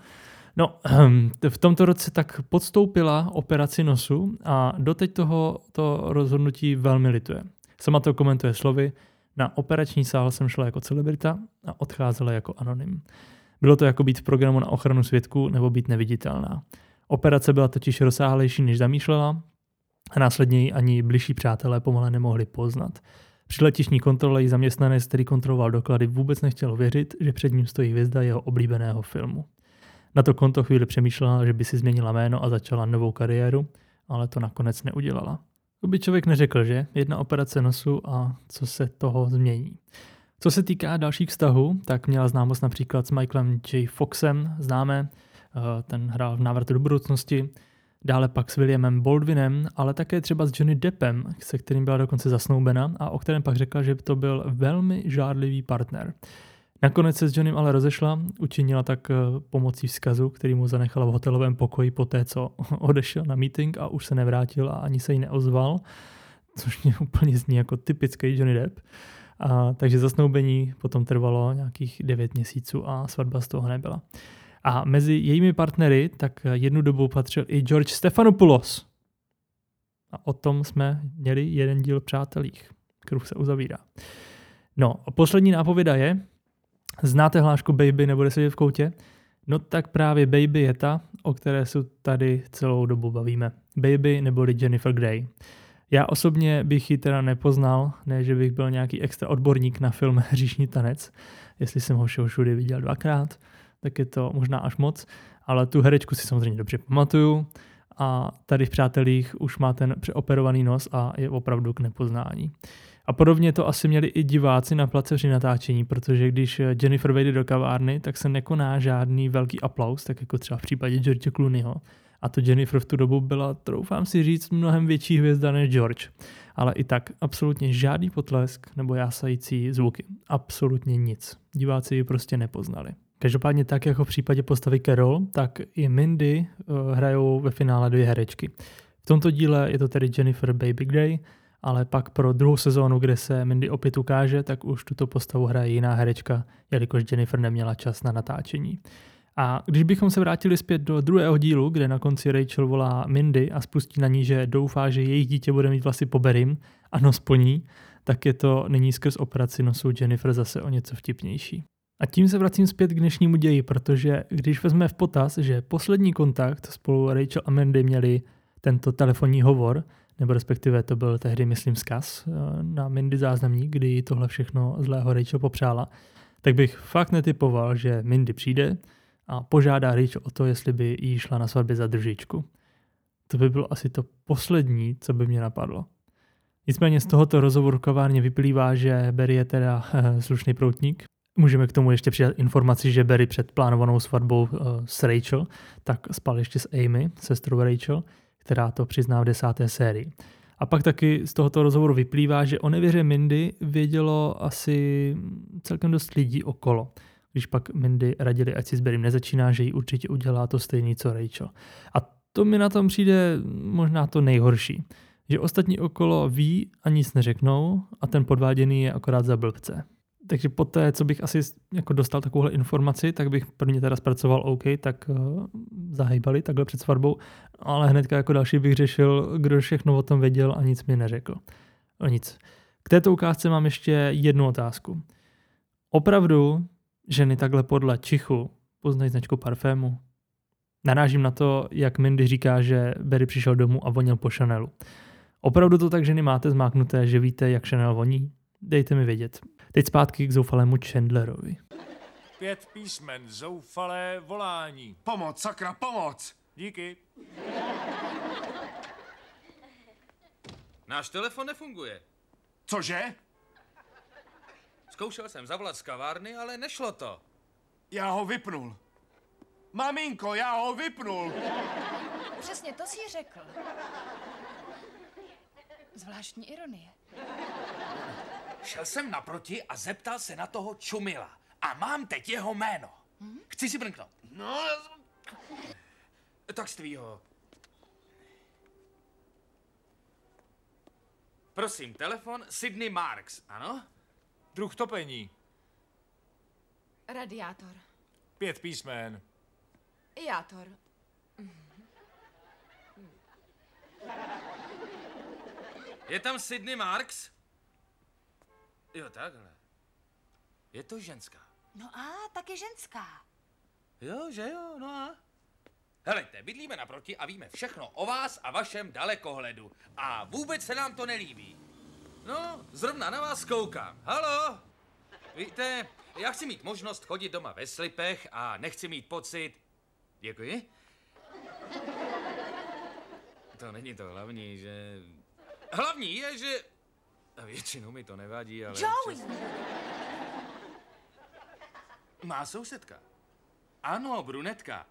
no v tomto roce tak podstoupila operaci nosu a doteď toho to rozhodnutí velmi lituje. Sama to komentuje slovy, na operační sál jsem šla jako celebrita a odcházela jako anonym. Bylo to jako být v programu na ochranu svědků nebo být neviditelná. Operace byla totiž rozsáhlejší, než zamýšlela a následně ji ani bližší přátelé pomale nemohli poznat. Při letišní kontrole jí zaměstnanec, který kontroloval doklady, vůbec nechtěl věřit, že před ním stojí hvězda jeho oblíbeného filmu. Na to konto chvíli přemýšlela, že by si změnila jméno a začala novou kariéru, ale to nakonec neudělala. To by člověk neřekl, že? Jedna operace nosu a co se toho změní. Co se týká dalších vztahů, tak měla známost například s Michaelem J. Foxem, známe, eh, ten hrál v návratu do budoucnosti, dále pak s Williamem Baldwinem, ale také třeba s Johnny Deppem, se kterým byla dokonce zasnoubena a o kterém pak řekla, že to byl velmi žádlivý partner. Nakonec se s Johnem ale rozešla, učinila tak eh, pomocí vzkazu, který mu zanechala v hotelovém pokoji po té, co odešel na meeting a už se nevrátil a ani se jí neozval, což mě úplně zní jako typický Johnny Depp. A, takže zasnoubení potom trvalo nějakých 9 měsíců a svatba z toho nebyla. A mezi jejími partnery tak jednu dobu patřil i George Stephanopoulos. A o tom jsme měli jeden díl přátelích. Kruh se uzavírá. No, poslední nápověda je, Znáte hlášku Baby nebude sedět v koutě? No tak právě Baby je ta, o které se tady celou dobu bavíme. Baby neboli Jennifer Grey. Já osobně bych ji teda nepoznal, ne, že bych byl nějaký extra odborník na film Hříšní tanec. Jestli jsem ho všeho všude viděl dvakrát, tak je to možná až moc, ale tu herečku si samozřejmě dobře pamatuju a tady v Přátelích už má ten přeoperovaný nos a je opravdu k nepoznání. A podobně to asi měli i diváci na place při natáčení, protože když Jennifer vejde do kavárny, tak se nekoná žádný velký aplaus, tak jako třeba v případě George Clooneyho. A to Jennifer v tu dobu byla, troufám si říct, mnohem větší hvězda než George. Ale i tak absolutně žádný potlesk nebo jásající zvuky. Absolutně nic. Diváci ji prostě nepoznali. Každopádně tak jako v případě postavy Carol, tak i Mindy uh, hrajou ve finále dvě herečky. tomto díle je to tedy Jennifer Baby Gray, ale pak pro druhou sezónu, kde se Mindy opět ukáže, tak už tuto postavu hraje jiná herečka, jelikož Jennifer neměla čas na natáčení. A když bychom se vrátili zpět do druhého dílu, kde na konci Rachel volá Mindy a spustí na ní, že doufá, že jejich dítě bude mít vlasy po Berim a nos po ní, tak je to nyní skrz operaci nosu Jennifer zase o něco vtipnější. A tím se vracím zpět k dnešnímu ději, protože když vezme v potaz, že poslední kontakt spolu Rachel a Mandy měli tento telefonní hovor, nebo respektive to byl tehdy, myslím, zkaz eh, na Mindy záznamník, kdy tohle všechno zlého Rachel popřála, tak bych fakt netypoval, že Mindy přijde a požádá Rachel o to, jestli by jí šla na svatbě za družičku. To by bylo asi to poslední, co by mě napadlo. Nicméně z tohoto rozhovoru kavárně vyplývá, že Barry je teda uh, slušný proutník. Můžeme k tomu ještě přidat informaci, že Barry před plánovanou svatbou uh, s Rachel, tak spal ještě s Amy, sestrou Rachel, která to přizná v desáté sérii. A pak taky z tohoto rozhovoru vyplývá, že o nevěře Mindy vědělo asi celkem dost lidí okolo. Když pak Mindy radili, ať si s Barrym nezačíná, že jí určitě udělá to stejný, co Rachel. A to mi na tom přijde možná to nejhorší že ostatní okolo ví a nic neřeknou a ten podváděný je akorát za blbce. Takže po té, co bych asi jako dostal takovouhle informaci, tak bych prvně teda zpracoval OK, tak uh, zahýbali takhle před svatbou, ale hnedka jako další bych řešil, kdo všechno o tom věděl a nic mi neřekl. O nic. K této ukázce mám ještě jednu otázku. Opravdu ženy takhle podle čichu poznají značku parfému? Narážím na to, jak Mindy říká, že Barry přišel domů a vonil po Chanelu. Opravdu to tak ženy máte zmáknuté, že víte, jak Chanel voní? Dejte mi vědět. Teď zpátky k zoufalému Chandlerovi. Pět písmen, zoufalé volání. Pomoc, sakra, pomoc! Díky. Náš telefon nefunguje. Cože? Zkoušel jsem zavolat z kavárny, ale nešlo to. Já ho vypnul. Maminko, já ho vypnul. Přesně to si řekl. Zvláštní ironie. Šel jsem naproti a zeptal se na toho Čumila. A mám teď jeho jméno. Chci si brnknout. No, Tak z tvýho. Prosím, telefon Sydney Marks, ano? Druh topení. Radiátor. Pět písmen. Játor. Je tam Sydney Marks? Jo, takhle. Je to ženská. No a, tak je ženská. Jo, že jo, no a? Helejte, bydlíme naproti a víme všechno o vás a vašem dalekohledu. A vůbec se nám to nelíbí. No, zrovna na vás koukám. Halo? Víte, já chci mít možnost chodit doma ve slipech a nechci mít pocit... Děkuji. To není to hlavní, že... Hlavní je, že... A většinou mi to nevadí, ale... Joey! Má sousedka. Ano, brunetka.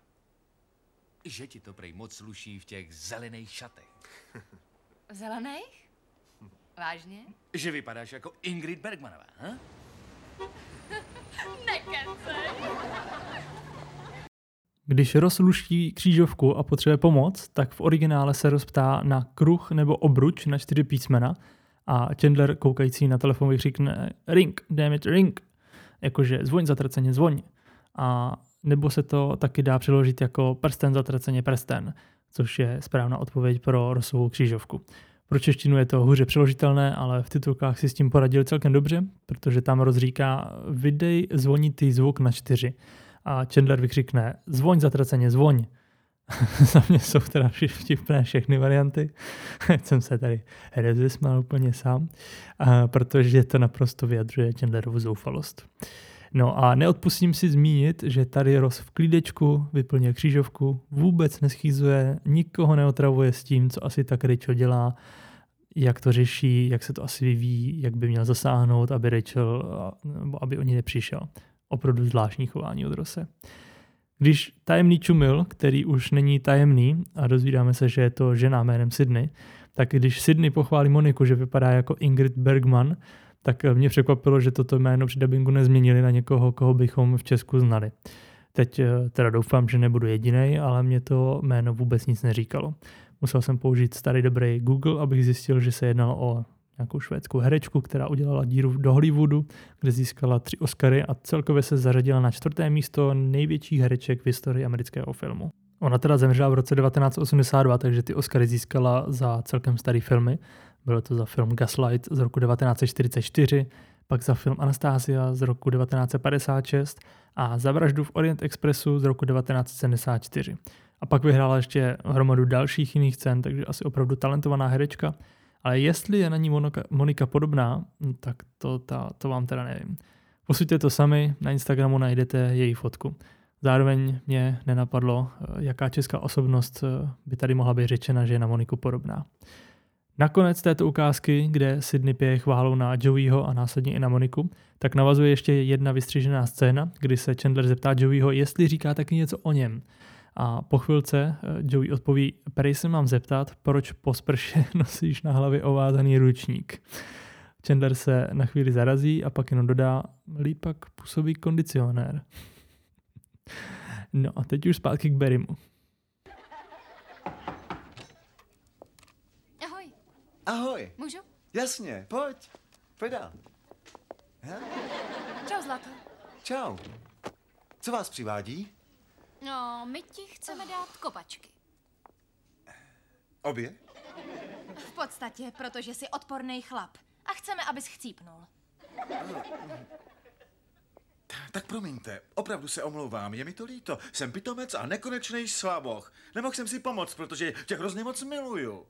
Že ti to prej moc sluší v těch zelených šatech. Zelených? Vážně? Že vypadáš jako Ingrid Bergmanová, hm? Nekecej! Když Ross luští křížovku a potřebuje pomoc, tak v originále se Ross ptá na kruh nebo obruč na čtyři písmena a Chandler koukající na telefon vykřikne ring, damn it, ring, jakože zvoň zatraceně, zvoň. A nebo se to taky dá přeložit jako prsten zatraceně prsten, což je správná odpověď pro Rossovou křížovku. Pro češtinu je to hůře přeložitelné, ale v titulkách si s tím poradili celkem dobře, protože tam rozříká vydej zvonitý zvuk na čtyři. A Chandler vykřikne zvoň zatraceně, zvoň. Za mě jsou teda vtipné všechny varianty. jsem se tady rozesmál úplně sám, a protože to naprosto vyjadřuje Chandlerovu zoufalost. No a neodpustím si zmínit, že tady Ross v klídečku vyplňuje křížovku, vůbec neschýzuje, nikoho neotravuje s tím, co asi tak Rachel dělá, jak to řeší, jak se to asi vyvíjí, jak by měl zasáhnout, aby Rachel, aby o ní nepřišel. Opravdu zvláštní chování od Rose. Když tajemný čumil, který už není tajemný a dozvídáme se, že je to žena jménem Sydney, tak když Sydney pochválí Moniku, že vypadá jako Ingrid Bergman, tak mě překvapilo, že toto jméno při dubbingu nezměnili na někoho, koho bychom v Česku znali. Teď teda doufám, že nebudu jediný, ale mě to jméno vůbec nic neříkalo. Musel jsem použít starý dobrý Google, abych zjistil, že se jednalo o nějakou švédskou herečku, která udělala díru do Hollywoodu, kde získala tři Oscary a celkově se zařadila na čtvrté místo největších hereček v historii amerického filmu. Ona teda zemřela v roce 1982, takže ty Oscary získala za celkem starý filmy. Bylo to za film Gaslight z roku 1944, pak za film Anastasia z roku 1956 a za vraždu v Orient Expressu z roku 1974. A pak vyhrála ještě hromadu dalších jiných cen, takže asi opravdu talentovaná herečka. Ale jestli je na ní Monika, Monika podobná, tak to, ta, to vám teda nevím. Posuďte to sami, na Instagramu najdete její fotku. Zároveň mě nenapadlo, jaká česká osobnost by tady mohla být řečena, že je na Moniku podobná. Nakonec této ukázky, kde Sydney pije chválou na Joeyho a následně i na Moniku, tak navazuje ještě jedna vystřižená scéna, kdy se Chandler zeptá Joeyho, jestli říká taky něco o něm. A po chvilce eh, Joey odpoví, prej se mám zeptat, proč po sprše nosíš na hlavě ovázaný ručník. Chandler se na chvíli zarazí a pak jenom dodá, lípak působí kondicionér. No a teď už zpátky k Berimu. Ahoj, Ahoj. můžu? Jasně, pojď. Pojď dál. Ha? Čau, Zlato. Čau. Co vás přivádí? No, my ti chceme dát kopačky. Obě? V podstatě, protože jsi odporný chlap. A chceme, abys chcípnul. Tak promiňte, opravdu se omlouvám, je mi to líto. Jsem pitomec a nekonečný slaboch. Nemohl jsem si pomoct, protože tě hrozně moc miluju.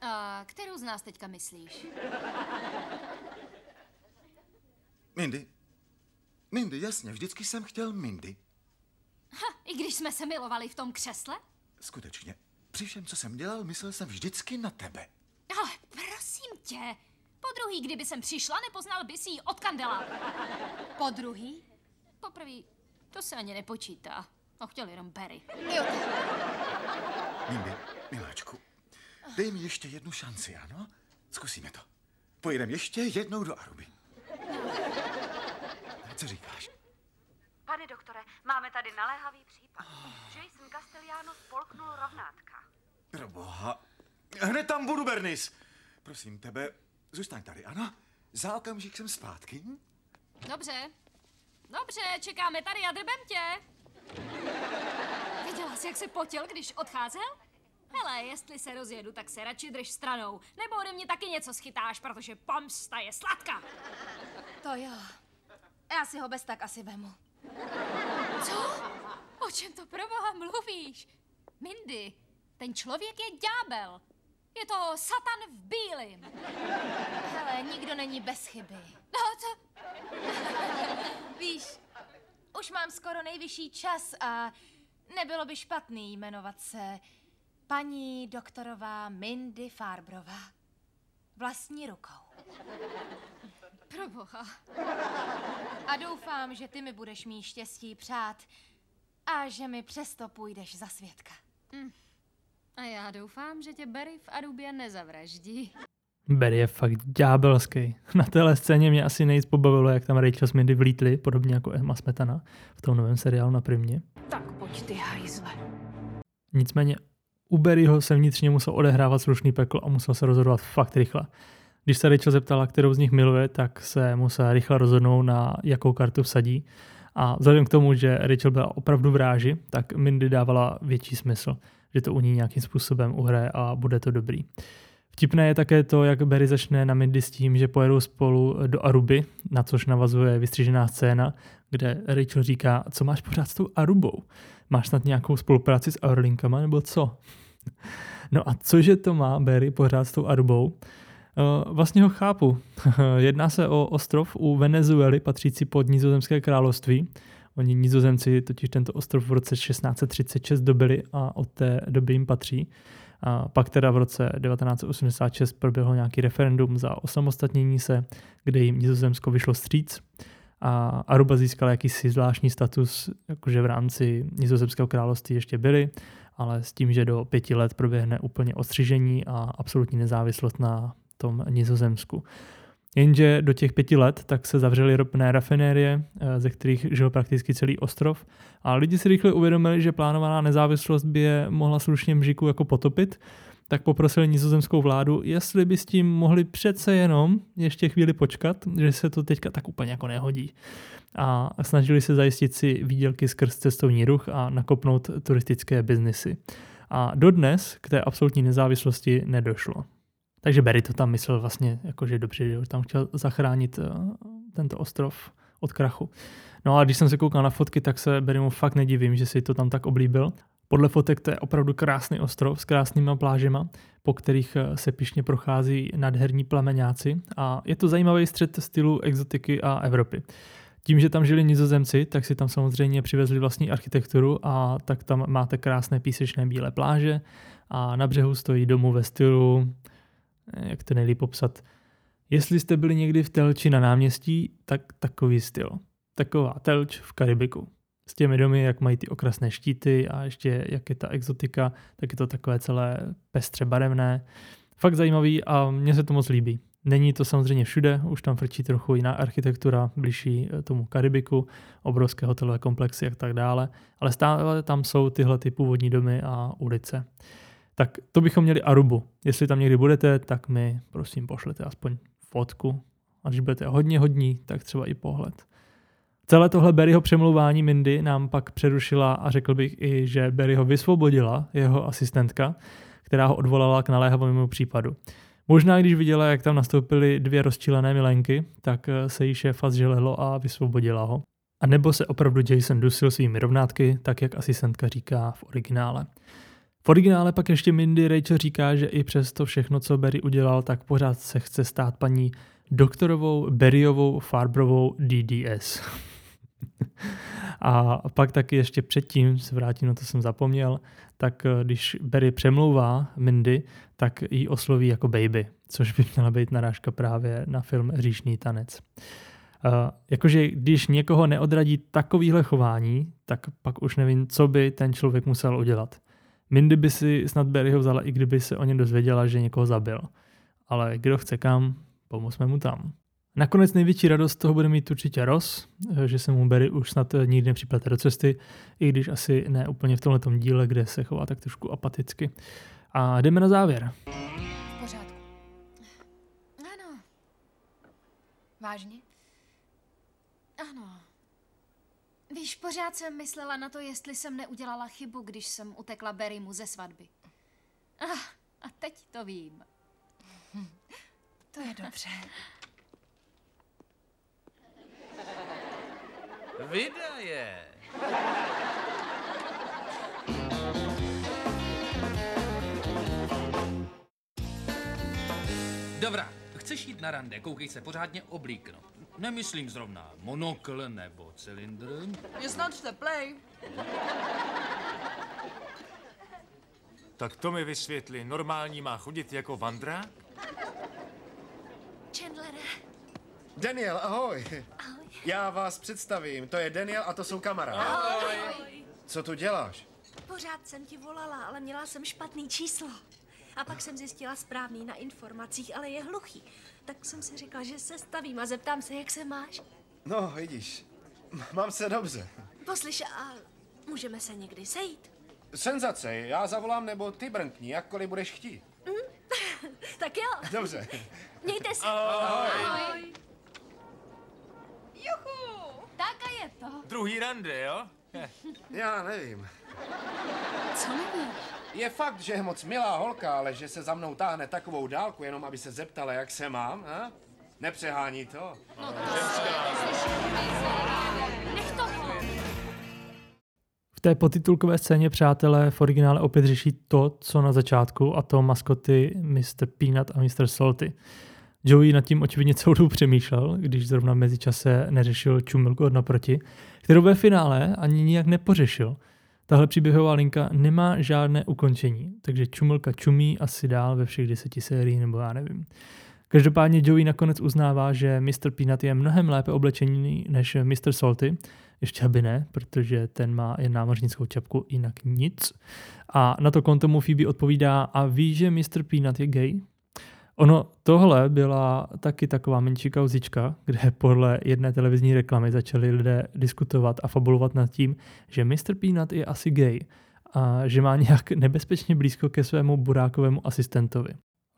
A kterou z nás teďka myslíš? Mindy. Mindy, jasně, vždycky jsem chtěl Mindy. Ha, i když jsme se milovali v tom křesle? Skutečně. Při všem, co jsem dělal, myslel jsem vždycky na tebe. Ale prosím tě, po druhý, kdyby jsem přišla, nepoznal bys jí od kandelábu. Po druhý? Poprvé, to se ani nepočítá. On chtěl jenom Barry. Jo, Mindy, miláčku, dej mi ještě jednu šanci, ano? Zkusíme to. Pojedeme ještě jednou do Aruby. Co říkáš? Pane doktore, máme tady naléhavý případ. Jason Castellano spolknul rovnátka. Proboha. Hned tam budu, Bernis. Prosím tebe, zůstaň tady, ano? Za okamžik jsem zpátky. hm? Dobře. Dobře, čekáme tady a drbem tě. Viděla jsi, jak se potil, když odcházel? Hele, jestli se rozjedu, tak se radši drž stranou. Nebo ode mě taky něco schytáš, protože pomsta je sladká. to jo. Já si ho bez tak asi vemu. Co? O čem to pro boha mluvíš? Mindy, ten člověk je ďábel. Je to satan v bílým. Hele, nikdo není bez chyby. No to... Víš, už mám skoro nejvyšší čas a nebylo by špatný jmenovat se paní doktorová Mindy Farbrová. Vlastní rukou. Pro boha. A doufám, že ty mi budeš mít štěstí přát a že mi přesto půjdeš za svědka. A já doufám, že tě Barry v Arubě nezavraždí. Barry je fakt ďábelský. Na téhle scéně mě asi nejvíc pobavilo, jak tam Rachel s Mindy vlítli, podobně jako Emma Smetana v tom novém seriálu na Primě. Tak pojď ty hajzle. Nicméně u Barryho se vnitřně musel odehrávat slušný peklo a musel se rozhodovat fakt rychle. Když se Rachel zeptala, kterou z nich miluje, tak se musela rychle rozhodnout, na jakou kartu vsadí. A vzhledem k tomu, že Rachel byla opravdu v ráži, tak Mindy dávala větší smysl, že to u ní nějakým způsobem uhraje a bude to dobrý. Vtipné je také to, jak Barry začne na Mindy s tím, že pojedou spolu do Aruby, na což navazuje vystřížená scéna, kde Rachel říká, co máš pořád s tou Arubou? Máš snad nějakou spolupráci s Aerolinkama nebo co? No a cože to má Barry pořád s tou Arubou? Uh, vlastně ho chápu. Jedná se o ostrov u Venezuely, patřící pod nizozemské království. Oni nizozemci totiž tento ostrov v roce 1636 dobili a od té doby jim patří. A pak teda v roce 1986 proběhlo nějaký referendum za osamostatnění se, kde jim Nizozemsko vyšlo stříc a Aruba získala jakýsi zvláštní status, jakože v rámci Nizozemského království ještě byli, ale s tím, že do pěti let proběhne úplně ostřižení a absolutní nezávislost na tom Nizozemsku. Jenže do těch pěti let tak se zavřely ropné rafinérie, eh, ze kterých žil prakticky celý ostrov a lidi si rychle uvědomili, že plánovaná nezávislost by je mohla slušně mžiku jako potopit, tak poprosili nizozemskou vládu, jestli by s tím mohli přece jenom ještě chvíli počkat, že se to teďka tak úplně jako nehodí. A snažili se zajistit si výdělky skrz cestovní ruch a nakopnout turistické biznesy. A dodnes k té absolutní nezávislosti nedošlo. Takže Barry to tam myslel vlastně, jakože dobře, že tam chtěl zachránit uh, tento ostrov od krachu. No a když jsem se koukal na fotky, tak se Barrymu fakt nedivím, že si to tam tak oblíbil. Podle fotek to je opravdu krásný ostrov s krásnýma plážema, po kterých eh, se pišně prochází nadherní plameňáci a je to zajímavý střed stylu exotiky a Evropy. Tím, že tam žili nizozemci, tak si tam samozřejmě přivezli vlastní architekturu a tak tam máte krásné písečné bílé pláže a na břehu stojí domu ve stylu, eh, jak to nejlíp popsat, jestli jste byli někdy v Telči na náměstí, tak takový styl. Taková Telč v Karibiku s těmi domy, jak mají ty okrasné štíty a ještě jak je ta exotika, tak je to takové celé pestře barevné. Fakt zajímavý a mně se to moc líbí. Není to samozřejmě všude, už tam frčí trochu jiná architektura, blížší eh, tomu Karibiku, obrovské hotelové komplexy a tak dále, ale stále tam jsou tyhle ty původní domy a ulice. Tak to bychom měli Arubu. Jestli tam někdy budete, tak mi prosím pošlete aspoň fotku. A když budete hodně hodní, tak třeba i pohled. Celé tohle Barryho přemlouvání Mindy nám pak přerušila a řekl bych i, že Barryho vysvobodila jeho asistentka, která ho odvolala k naléhavovému případu. Možná když viděla, jak tam nastoupily dvě rozčílené milenky, tak eh, se jí šéfa zželelo a vysvobodila ho. A nebo se opravdu Jason dusil svými rovnátky, tak jak asistentka říká v originále. V originále pak ještě Mindy Rachel říká, že i přes to všechno, co Barry udělal, tak pořád se chce stát paní doktorovou Barryovou Farbrovou DDS. a pak taky ještě předtím, se vrátím, na to jsem zapomněl, tak eh, když Barry přemlouvá Mindy, tak ji osloví jako baby, což by měla být narážka právě na film Říšný tanec. Uh, jakože když někoho neodradí takovýhle chování, tak pak už nevím, co by ten člověk musel udělat. Mindy by si snad Barryho vzala, i kdyby se o něm dozvěděla, že někoho zabil. Ale kdo chce kam, pomozme mu tam. Nakonec největší radost toho bude mít určitě Ross, že se mu Barry už snad nikdy nepřiplete do cesty, i když asi ne úplně v tomto díle, kde se chová tak trošku apaticky. A jdeme na závěr. V pořádku. Ano. Vážně? Ano. Víš, pořád jsem myslela na to, jestli jsem neudělala chybu, když jsem utekla Barrymu ze svatby. Ah, a teď to vím. To je dobře. Vydaje. Dobrá, chceš jít na rande, koukej se pořádně oblíknout. Nemyslím zrovna monokl nebo cylindr. Je snad teplej. Tak to mi vysvětli. Normální má chodit jako vandrák? Chandlere, Daniel, ahoj. ahoj. Já vás představím. To je Daniel a to jsou kamarádi. Co tu děláš? Pořád jsem ti volala, ale měla jsem špatný číslo. A pak jsem zjistila správný na informacích, ale je hluchý. Tak jsem si řekla, že se stavím a zeptám se, jak se máš. No, vidíš. M- Mám se dobře. Poslyš, a můžeme se někdy sejít. Senzace, já zavolám nebo ty brnkni, jakkoliv budeš chtít. Tak jo, Dobře. mějte se. Ahoj. Juchu! Tak a je to. Druhý rande, jo? Já nevím. Co nevíš? Je fakt, že je moc milá holka, ale že se za mnou táhne takovou dálku, jenom aby se zeptala, jak se mám, a? Nepřehání to. Nech toho. V té potitulkové scéně přátelé v originále opět řeší to, co na začátku, a to maskoty Mr. Peanut a Mr. Salty. Joey nad tím očividně celou dobu přemýšlel, když zrovna v mezičase neřešil čumilku od naproti, kterou ve finále ani nijak nepořešil. Tahle příběhová linka nemá žádné ukončení, takže čumilka čumí asi dál ve všech deseti sérií, nebo já nevím. Každopádně Joey nakonec uznává, že Mr. Peanut je mnohem lépe oblečený než Mr. Salty, ještě aby ne, protože ten má jen námořnickou čapku, jinak nic. A na to konto mu Phoebe odpovídá, a ví, že Mr. Peanut je gay? Ono tohle byla taky taková menší kauzička, kde podle jedné televizní reklamy začali lidé diskutovat a fabulovat nad tím, že Mr. Peanut je asi gay a že má nějak nebezpečně blízko ke svému burákovému asistentovi.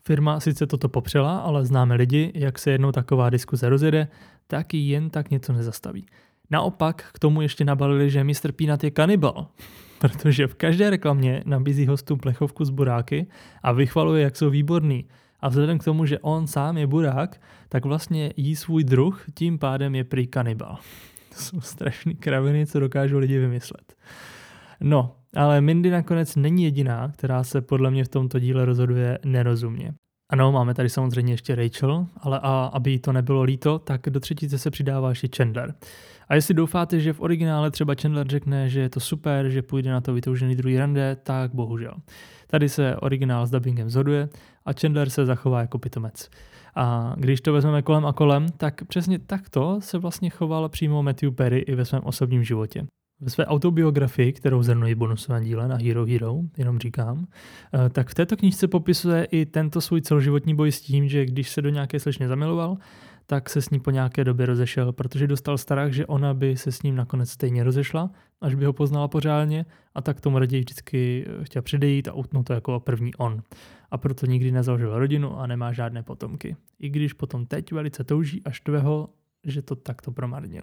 Firma sice toto popřela, ale známe lidi, jak se jednou taková diskuze rozjede, tak ji jen tak něco nezastaví. Naopak k tomu ještě nabalili, že Mr. Peanut je kanibal, protože v každé reklamě nabízí hostům plechovku z buráky a vychvaluje, jak jsou výborný. A vzhledem k tomu, že on sám je burák, tak vlastně jí svůj druh, tím pádem je prý kanibal. To jsou strašný kraviny, co dokážou lidi vymyslet. No, ale Mindy nakonec není jediná, která se podle mě v tomto díle rozhoduje nerozumně. Ano, máme tady samozřejmě ještě Rachel, ale a aby jí to nebylo líto, tak do třetice se přidává ještě Chandler. A jestli doufáte, že v originále třeba Chandler řekne, že je to super, že půjde na to vytoužený druhý rande, tak bohužel. Tady se originál s dubbingem zhoduje a Chandler se zachová jako pitomec. A když to vezmeme kolem a kolem, tak přesně takto se vlastně choval přímo Matthew Perry i ve svém osobním životě. Ve své autobiografii, kterou zhrnuji v bonusovém díle na Hero Hero, jenom říkám, eh, tak v této knižce popisuje i tento svůj celoživotní boj s tím, že když se do nějaké slečny zamiloval, tak se s ní po nějaké době rozešel, protože dostal strach, že ona by se s ním nakonec stejně rozešla, až by ho poznala pořádně a tak tomu raději vždycky eh, chtěl předejít a utnout to jako první on. A proto nikdy nezaložil rodinu a nemá žádné potomky. I když potom teď velice touží až tvého, že to takto promarnil.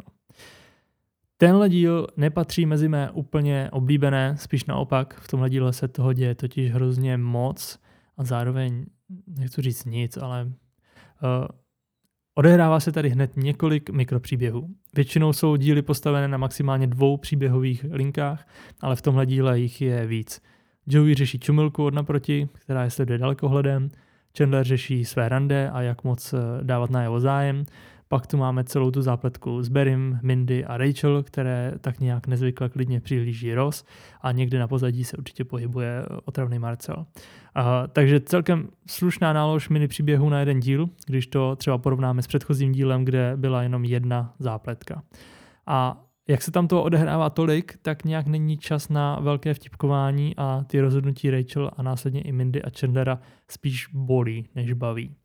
Tenhle díl nepatří mezi mé úplně oblíbené, spíš naopak. V tomhle díle se toho děje totiž hrozně moc a zároveň, nechci říct nic, ale uh, odehrává se tady hned několik mikropříběhů. Většinou jsou díly postavené na maximálně dvou příběhových linkách, ale v tomhle díle jich je víc. Joey řeší čumilku od naproti, která je sleduje dalekohledem, Chandler řeší své rande a jak moc eh, dávat na jeho zájem, pak tu máme celou tu zápletku s Berim, Mindy a Rachel, které tak nějak nezvykle klidně přihlíží Ross a někde na pozadí se určitě pohybuje otravný Marcel. A, takže celkem slušná nálož mini příběhu na jeden díl, když to třeba porovnáme s předchozím dílem, kde byla jenom jedna zápletka. A jak se tam to odehrává tolik, tak nějak není čas na velké vtipkování a ty rozhodnutí Rachel a následně i Mindy a Chandlera spíš bolí, než baví.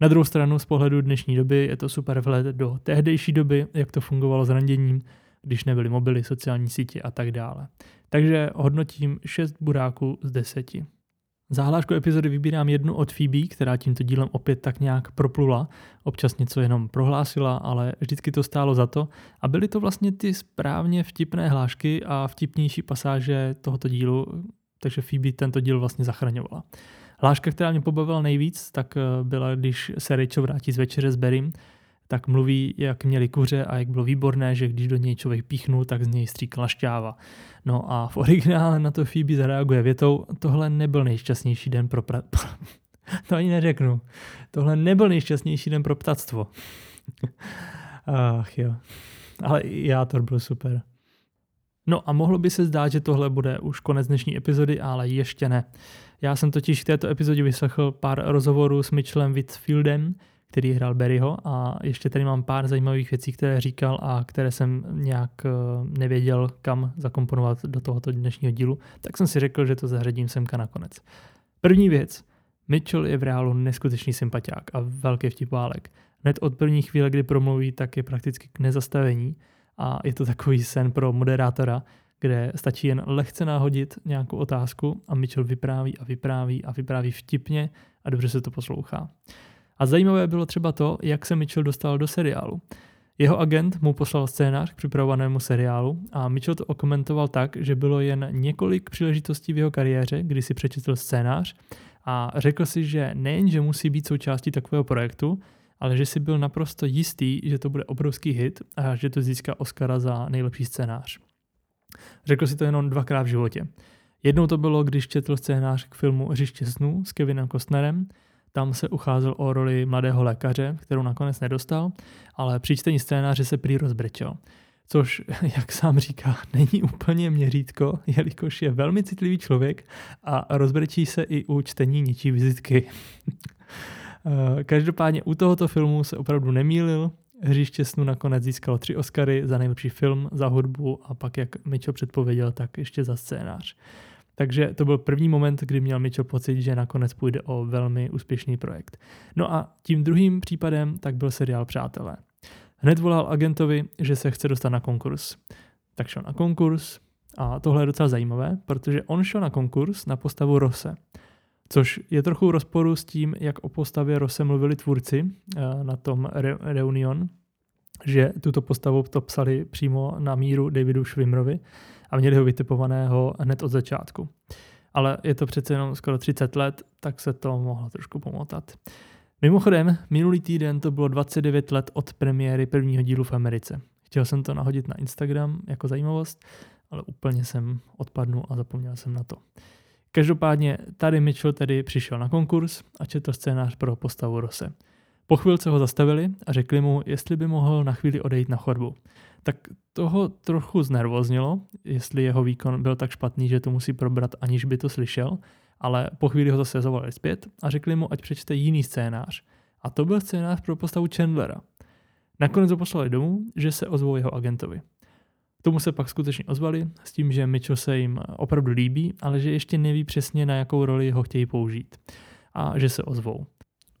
Na druhou stranu z pohledu dnešní doby je to super vhled do tehdejší doby, jak to fungovalo s randěním, když nebyly mobily, sociální sítě a tak dále. Takže hodnotím 6 buráků z 10. Záhlášku epizody vybírám jednu od Phoebe, která tímto dílem opět tak nějak proplula. Občas něco jenom prohlásila, ale vždycky to stálo za to. A byly to vlastně ty správně vtipné hlášky a vtipnější pasáže tohoto dílu, takže Phoebe tento díl vlastně zachraňovala. Hláška, která mě pobavila nejvíc, tak eh, byla, když se Rachel vrátí z večeře s Berim, tak mluví, jak měli kuře a jak bylo výborné, že když do něj člověk píchnul, tak z něj stříkala šťáva. No a v originále na to Phoebe zareaguje větou, tohle nebyl nejšťastnější den pro pra... to ani neřeknu. Tohle nebyl nejšťastnější den pro ptactvo. Ach jo. Ale já to byl super. No a mohlo by se zdát, že tohle bude už konec dnešní epizody, ale ještě ne. Já jsem totiž v této epizodě vyslechl pár rozhovorů s Mitchellem Whitfieldem, který hrál Barryho a ještě tady mám pár zajímavých věcí, které říkal a které jsem nějak eh, nevěděl, kam zakomponovat do tohoto dnešního dílu, tak jsem si řekl, že to zařadím semka nakonec. První věc. Mitchell je v reálu neskutečný sympatiák a velký vtipálek. Hned od první chvíle, kdy promluví, tak je prakticky k nezastavení a je to takový sen pro moderátora, kde stačí jen lehce náhodit nějakou otázku a Mitchell vypráví a vypráví a vypráví vtipně a dobře se to poslouchá. A zajímavé bylo třeba to, jak se Mitchell dostal do seriálu. Jeho agent mu poslal scénář k připravovanému seriálu a Mitchell to okomentoval tak, že bylo jen několik příležitostí v jeho kariéře, kdy si přečetl scénář a řekl si, že nejen, že musí být součástí takového projektu, ale že si byl naprosto jistý, že to bude obrovský hit a že to získá Oscara za nejlepší scénář. Řekl si to jenom dvakrát v životě. Jednou to bylo, když četl scénář k filmu Hřiště snů s Kevinem Costnerem. Tam se ucházel o roli mladého lékaře, kterou nakonec nedostal, ale při čtení scénáře se prý rozbrečel. Což, jak sám říká, není úplně měřítko, jelikož je velmi citlivý člověk a rozbrečí se i u čtení něčí vizitky. Každopádně u tohoto filmu se opravdu nemýlil, Hřiště snu nakonec získalo tři Oscary za nejlepší film, za hudbu a pak, jak Mitchell předpověděl, tak ještě za scénář. Takže to byl první moment, kdy měl Mitchell pocit, že nakonec půjde o velmi úspěšný projekt. No a tím druhým případem tak byl seriál Přátelé. Hned volal agentovi, že se chce dostat na konkurs. Tak šel na konkurs a tohle je docela zajímavé, protože on šel na konkurs na postavu Rose. Což je trochu v rozporu s tím, jak o postavě Rose mluvili tvůrci eh, na tom Re- Reunion, že tuto postavu to psali přímo na míru Davidu Schwimmerovi a měli ho vytipovaného hned od začátku. Ale je to přece jenom skoro 30 let, tak se to mohlo trošku pomotat. Mimochodem, minulý týden to bylo 29 let od premiéry prvního dílu v Americe. Chtěl jsem to nahodit na Instagram jako zajímavost, ale úplně jsem odpadnul a zapomněl jsem na to. Každopádně tady Mitchell tedy přišel na konkurs a četl scénář pro postavu Rose. Po chvilce ho zastavili a řekli mu, jestli by mohl na chvíli odejít na chodbu. Tak toho trochu znervoznilo, jestli jeho výkon byl tak špatný, že to musí probrat, aniž by to slyšel, ale po chvíli ho zase zavolali zpět a řekli mu, ať přečte jiný scénář. A to byl scénář pro postavu Chandlera. Nakonec ho poslali domů, že se ozvou jeho agentovi. Tomu se pak skutečně ozvali s tím, že Mitchell se jim opravdu líbí, ale že ještě neví přesně, na jakou roli ho chtějí použít. A že se ozvou.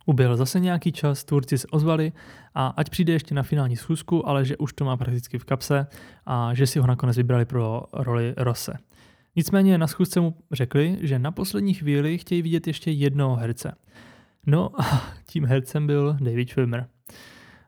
Uběhl zase nějaký čas, tvůrci se ozvali a ať přijde ještě na finální schůzku, ale že už to má prakticky v kapse a že si ho nakonec vybrali pro roli Rose. Nicméně na schůzce mu řekli, že na poslední chvíli chtějí vidět ještě jednoho herce. No a tím hercem byl David Schwimmer.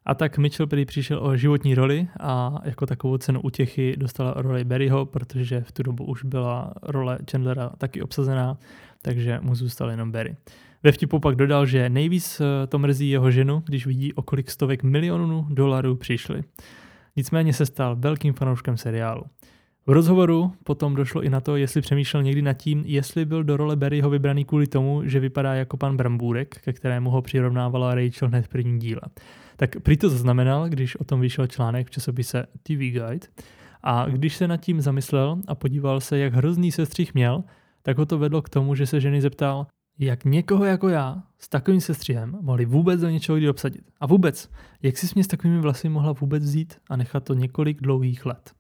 A tak Mitchell prý přišel o životní roli a jako takovou cenu útěchy dostala roli Barryho, protože v tu dobu už byla role Chandlera taky obsazená, takže mu zůstal jenom Barry. Ve vtipu pak dodal, že nejvíc eh, to mrzí jeho ženu, když vidí, o kolik stovek milionů dolarů přišli. Nicméně se stal velkým fanouškem seriálu. V rozhovoru potom došlo i na to, jestli přemýšlel někdy nad tím, jestli byl do role Barryho vybraný kvůli tomu, že vypadá jako pan Brambůrek, ke kterému ho přirovnávala Rachel hned v prvním díle. Tak prý to zaznamenal, když o tom vyšel článek v časopise TV Guide a když se nad tím zamyslel a podíval se, jak hrozný sestřih měl, tak ho to vedlo k tomu, že se ženy zeptal, jak někoho jako já s takovým sestřihem mohli vůbec do něčeho kdy obsadit. A vůbec, jak si mě s takovými vlasy mohla vůbec vzít a nechat to několik dlouhých let.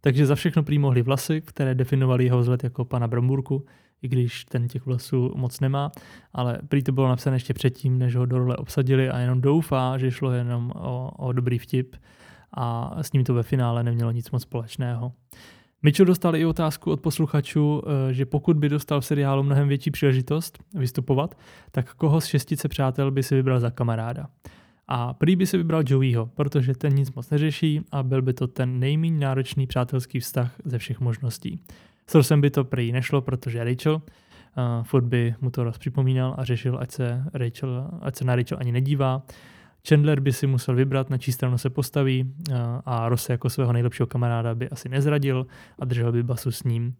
Takže za všechno prý mohli vlasy, které definovaly jeho vzhled jako pana Bramburku, i když ten těch vlasů moc nemá, ale prý to bylo napsané ještě předtím, než ho do role obsadili a jenom doufá, že šlo jenom o, o dobrý vtip a s ním to ve finále nemělo nic moc společného. Mitchell dostal i otázku od posluchačů, eh, že pokud by dostal v seriálu mnohem větší příležitost vystupovat, tak koho z šestice přátel by si vybral za kamaráda. A prý by si vybral Joeyho, protože ten nic moc neřeší a byl by to ten nejméně náročný přátelský vztah ze všech možností. S Rosem by to prý nešlo, protože Rachel, uh, furt by mu to Ross připomínal a řešil, ať se, Rachel, ať se na Rachel ani nedívá. Chandler by si musel vybrat, na čí stranu se postaví a Ross jako svého nejlepšího kamaráda by asi nezradil a držel by basu s ním.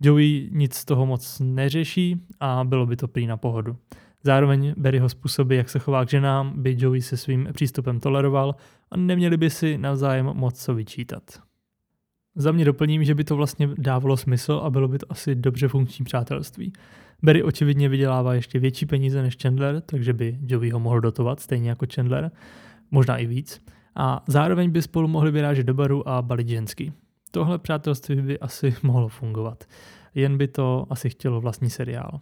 Joey nic z toho moc neřeší a bylo by to prý na pohodu. Zároveň Barryho způsoby, jak se chová k ženám, by Joey se svým přístupem toleroval a neměli by si navzájem moc co vyčítat. Za mě doplním, že by to vlastně dávalo smysl a bylo by to asi dobře funkční přátelství. Barry očividně vydělává ještě větší peníze než Chandler, takže by Joey ho mohl dotovat, stejně jako Chandler, možná i víc. A zároveň by spolu mohli vyrážet do baru a balit ženský. Tohle přátelství by asi mohlo fungovat. Jen by to asi chtělo vlastní seriál.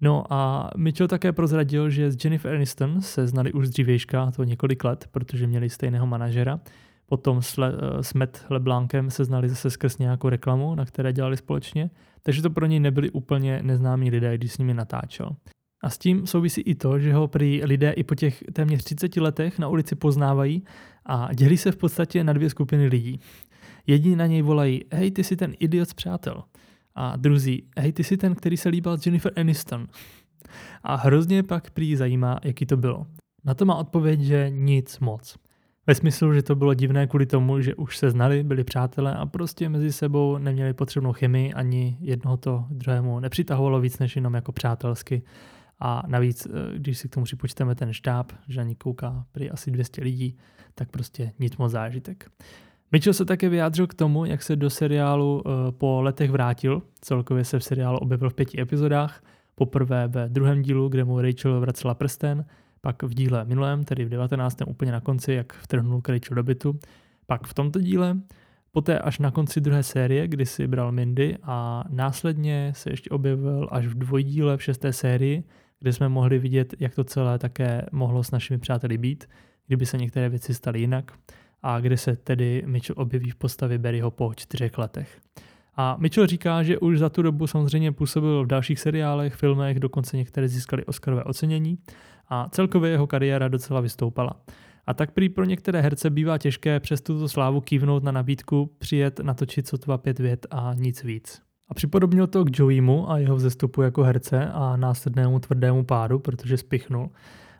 No a Mitchell také prozradil, že s Jennifer Aniston se znali už z dřívějška, to několik let, protože měli stejného manažera. Potom s, Le, s Matt LeBlancem se znali zase skrz nějakou reklamu, na které dělali společně takže to pro něj nebyli úplně neznámí lidé, když s nimi natáčel. A s tím souvisí i to, že ho prý lidé i po těch téměř 30 letech na ulici poznávají a dělí se v podstatě na dvě skupiny lidí. Jedni na něj volají, hej, ty jsi ten idiot přátel. A druzí, hej, ty jsi ten, který se líbal s Jennifer Aniston. A hrozně pak prý zajímá, jaký to bylo. Na to má odpověď, že nic moc. Ve smyslu, že to bylo divné kvůli tomu, že už se znali, byli přátelé a prostě mezi sebou neměli potřebnou chemii, ani jednoho to druhému nepřitahovalo víc než jenom jako přátelsky. A navíc, eh, když si k tomu připočteme ten štáb, že na ní kouká prý asi 200 lidí, tak prostě nic moc zážitek. Mitchell se také vyjádřil k tomu, jak se do seriálu eh, po letech vrátil. Celkově se v seriálu objevil v pěti epizodách. Poprvé ve druhém dílu, kde mu Rachel vracela prsten, pak v díle minulém, tedy v 19. úplně na konci, jak vtrhnul Rachel do bytu, pak v tomto díle, poté až na konci druhé série, kdy si bral Mindy a následně se ještě objevil až v dvojdíle v šesté sérii, kde jsme mohli vidět, jak to celé také mohlo s našimi přáteli být, kdyby se některé věci staly jinak a kde se tedy Mitchell objeví v postavě Barryho po čtyřech letech. A Mitchell říká, že už za tu dobu samozřejmě působil v dalších seriálech, filmech, dokonce některé získali Oscarové ocenění a celkově jeho kariéra docela vystoupala. A tak prý pro některé herce bývá těžké přes tuto slávu kývnout na nabídku, přijet natočit sotva pět vět a nic víc. A připodobnil to k Joeymu a jeho vzestupu jako herce a následnému tvrdému pádu, protože spichnul.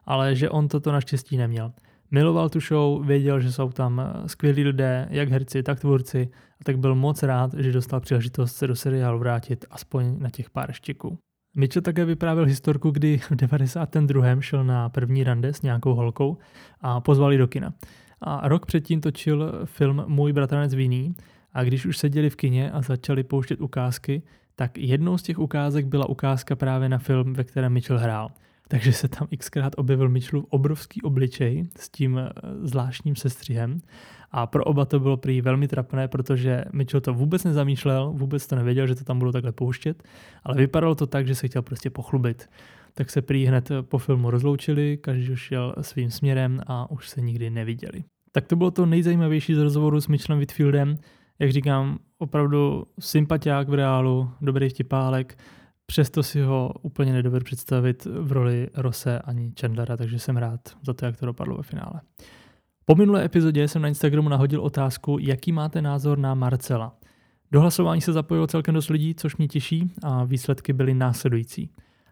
Ale že on toto naštěstí neměl. Miloval tu show, věděl, že jsou tam skvělí lidé, jak herci, tak tvůrci, a tak byl moc rád, že dostal příležitost se do seriálu vrátit aspoň na těch pár štiků. Mitchell také vyprávěl historku, kdy v 92. šel na první rande s nějakou holkou a pozvali do kina. A rok předtím točil film Můj bratranec Vinný a když už seděli v kině a začali pouštět ukázky, tak jednou z těch ukázek byla ukázka právě na film, ve kterém Mitchell hrál. Takže se tam xkrát objevil Mitchellův obrovský obličej s tím eh, zvláštním sestřihem a pro oba to bylo prý velmi trapné, protože Mitchell to vůbec nezamýšlel, vůbec to nevěděl, že to tam budou takhle pouštět, ale vypadalo to tak, že se chtěl prostě pochlubit. Tak se prý hned po filmu rozloučili, každý už šel svým směrem a už se nikdy neviděli. Tak to bylo to nejzajímavější z rozhovoru s Mitchellem Whitfieldem. Jak říkám, opravdu sympatiák v reálu, dobrý vtipálek, přesto si ho úplně nedovedu představit v roli Rose ani Chandlera, takže jsem rád za to, jak to dopadlo ve finále. Po minulé epizodě jsem na Instagramu nahodil otázku, jaký máte názor na Marcela. Do hlasování se zapojilo celkem dost lidí, což mě těší a výsledky byly následující.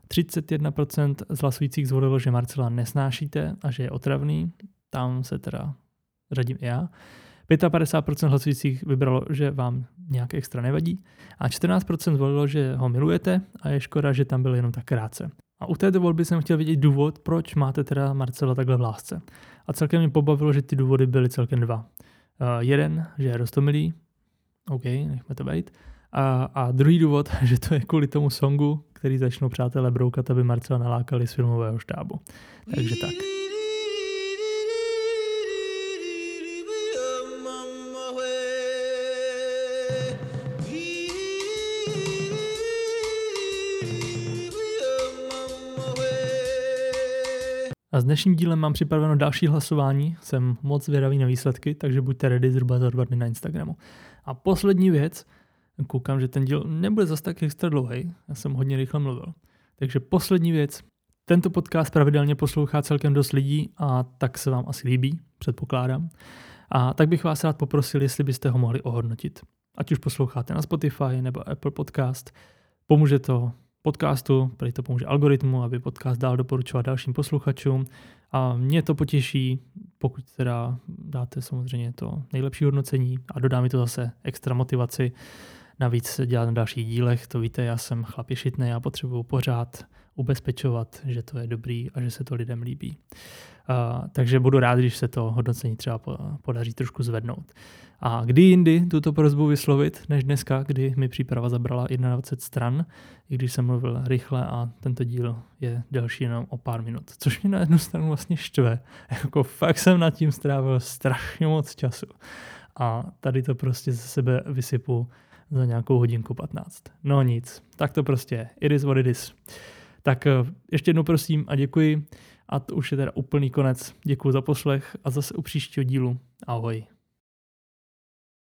31% z hlasujících zvolilo, že Marcela nesnášíte a že je otravný, tam se teda řadím i já. 55% hlasujících vybralo, že vám nějak extra nevadí a 14% zvolilo, že ho milujete a je škoda, že tam byl jenom tak krátce. A u této volby jsem chtěl vidět důvod, proč máte teda Marcela takhle v lásce. A celkem mě pobavilo, že ty důvody byly celkem dva. Uh, jeden, že je rostomilý, OK, nechme to být. A, a druhý důvod, že to je kvůli tomu songu, který začnou přátelé broukat, aby Marcela nalákali z filmového štábu. Takže tak. A s dnešním dílem mám připraveno další hlasování, jsem moc zvědavý na výsledky, takže buďte ready zhruba za dva dny na Instagramu. A poslední věc, koukám, že ten díl nebude zase tak extra dlouhý, já jsem hodně rychle mluvil. Takže poslední věc, tento podcast pravidelně poslouchá celkem dost lidí a tak se vám asi líbí, předpokládám. A tak bych vás rád poprosil, jestli byste ho mohli ohodnotit. Ať už posloucháte na Spotify nebo Apple Podcast, pomůže to podcastu, který to pomůže algoritmu, aby podcast dál doporučovat dalším posluchačům. A mě to potěší, pokud teda dáte samozřejmě to nejlepší hodnocení a dodá mi to zase extra motivaci navíc dělat na dalších dílech. To víte, já jsem chlap šitný, já potřebuju pořád ubezpečovat, že to je dobrý a že se to lidem líbí. Uh, takže budu rád, když se to hodnocení třeba podaří trošku zvednout. A kdy jindy tuto prozbu vyslovit, než dneska, kdy mi příprava zabrala 21 stran, i když jsem mluvil rychle a tento díl je delší jenom o pár minut. Což mě na jednu stranu vlastně štve. Jako fakt jsem nad tím strávil strašně moc času. A tady to prostě ze sebe vysypu za nějakou hodinku 15. No nic, tak to prostě je. It is what it is. Tak eh, ještě jednou prosím a děkuji. A to už je teda úplný konec. Děkuji za poslech a zase u příštího dílu. Ahoj.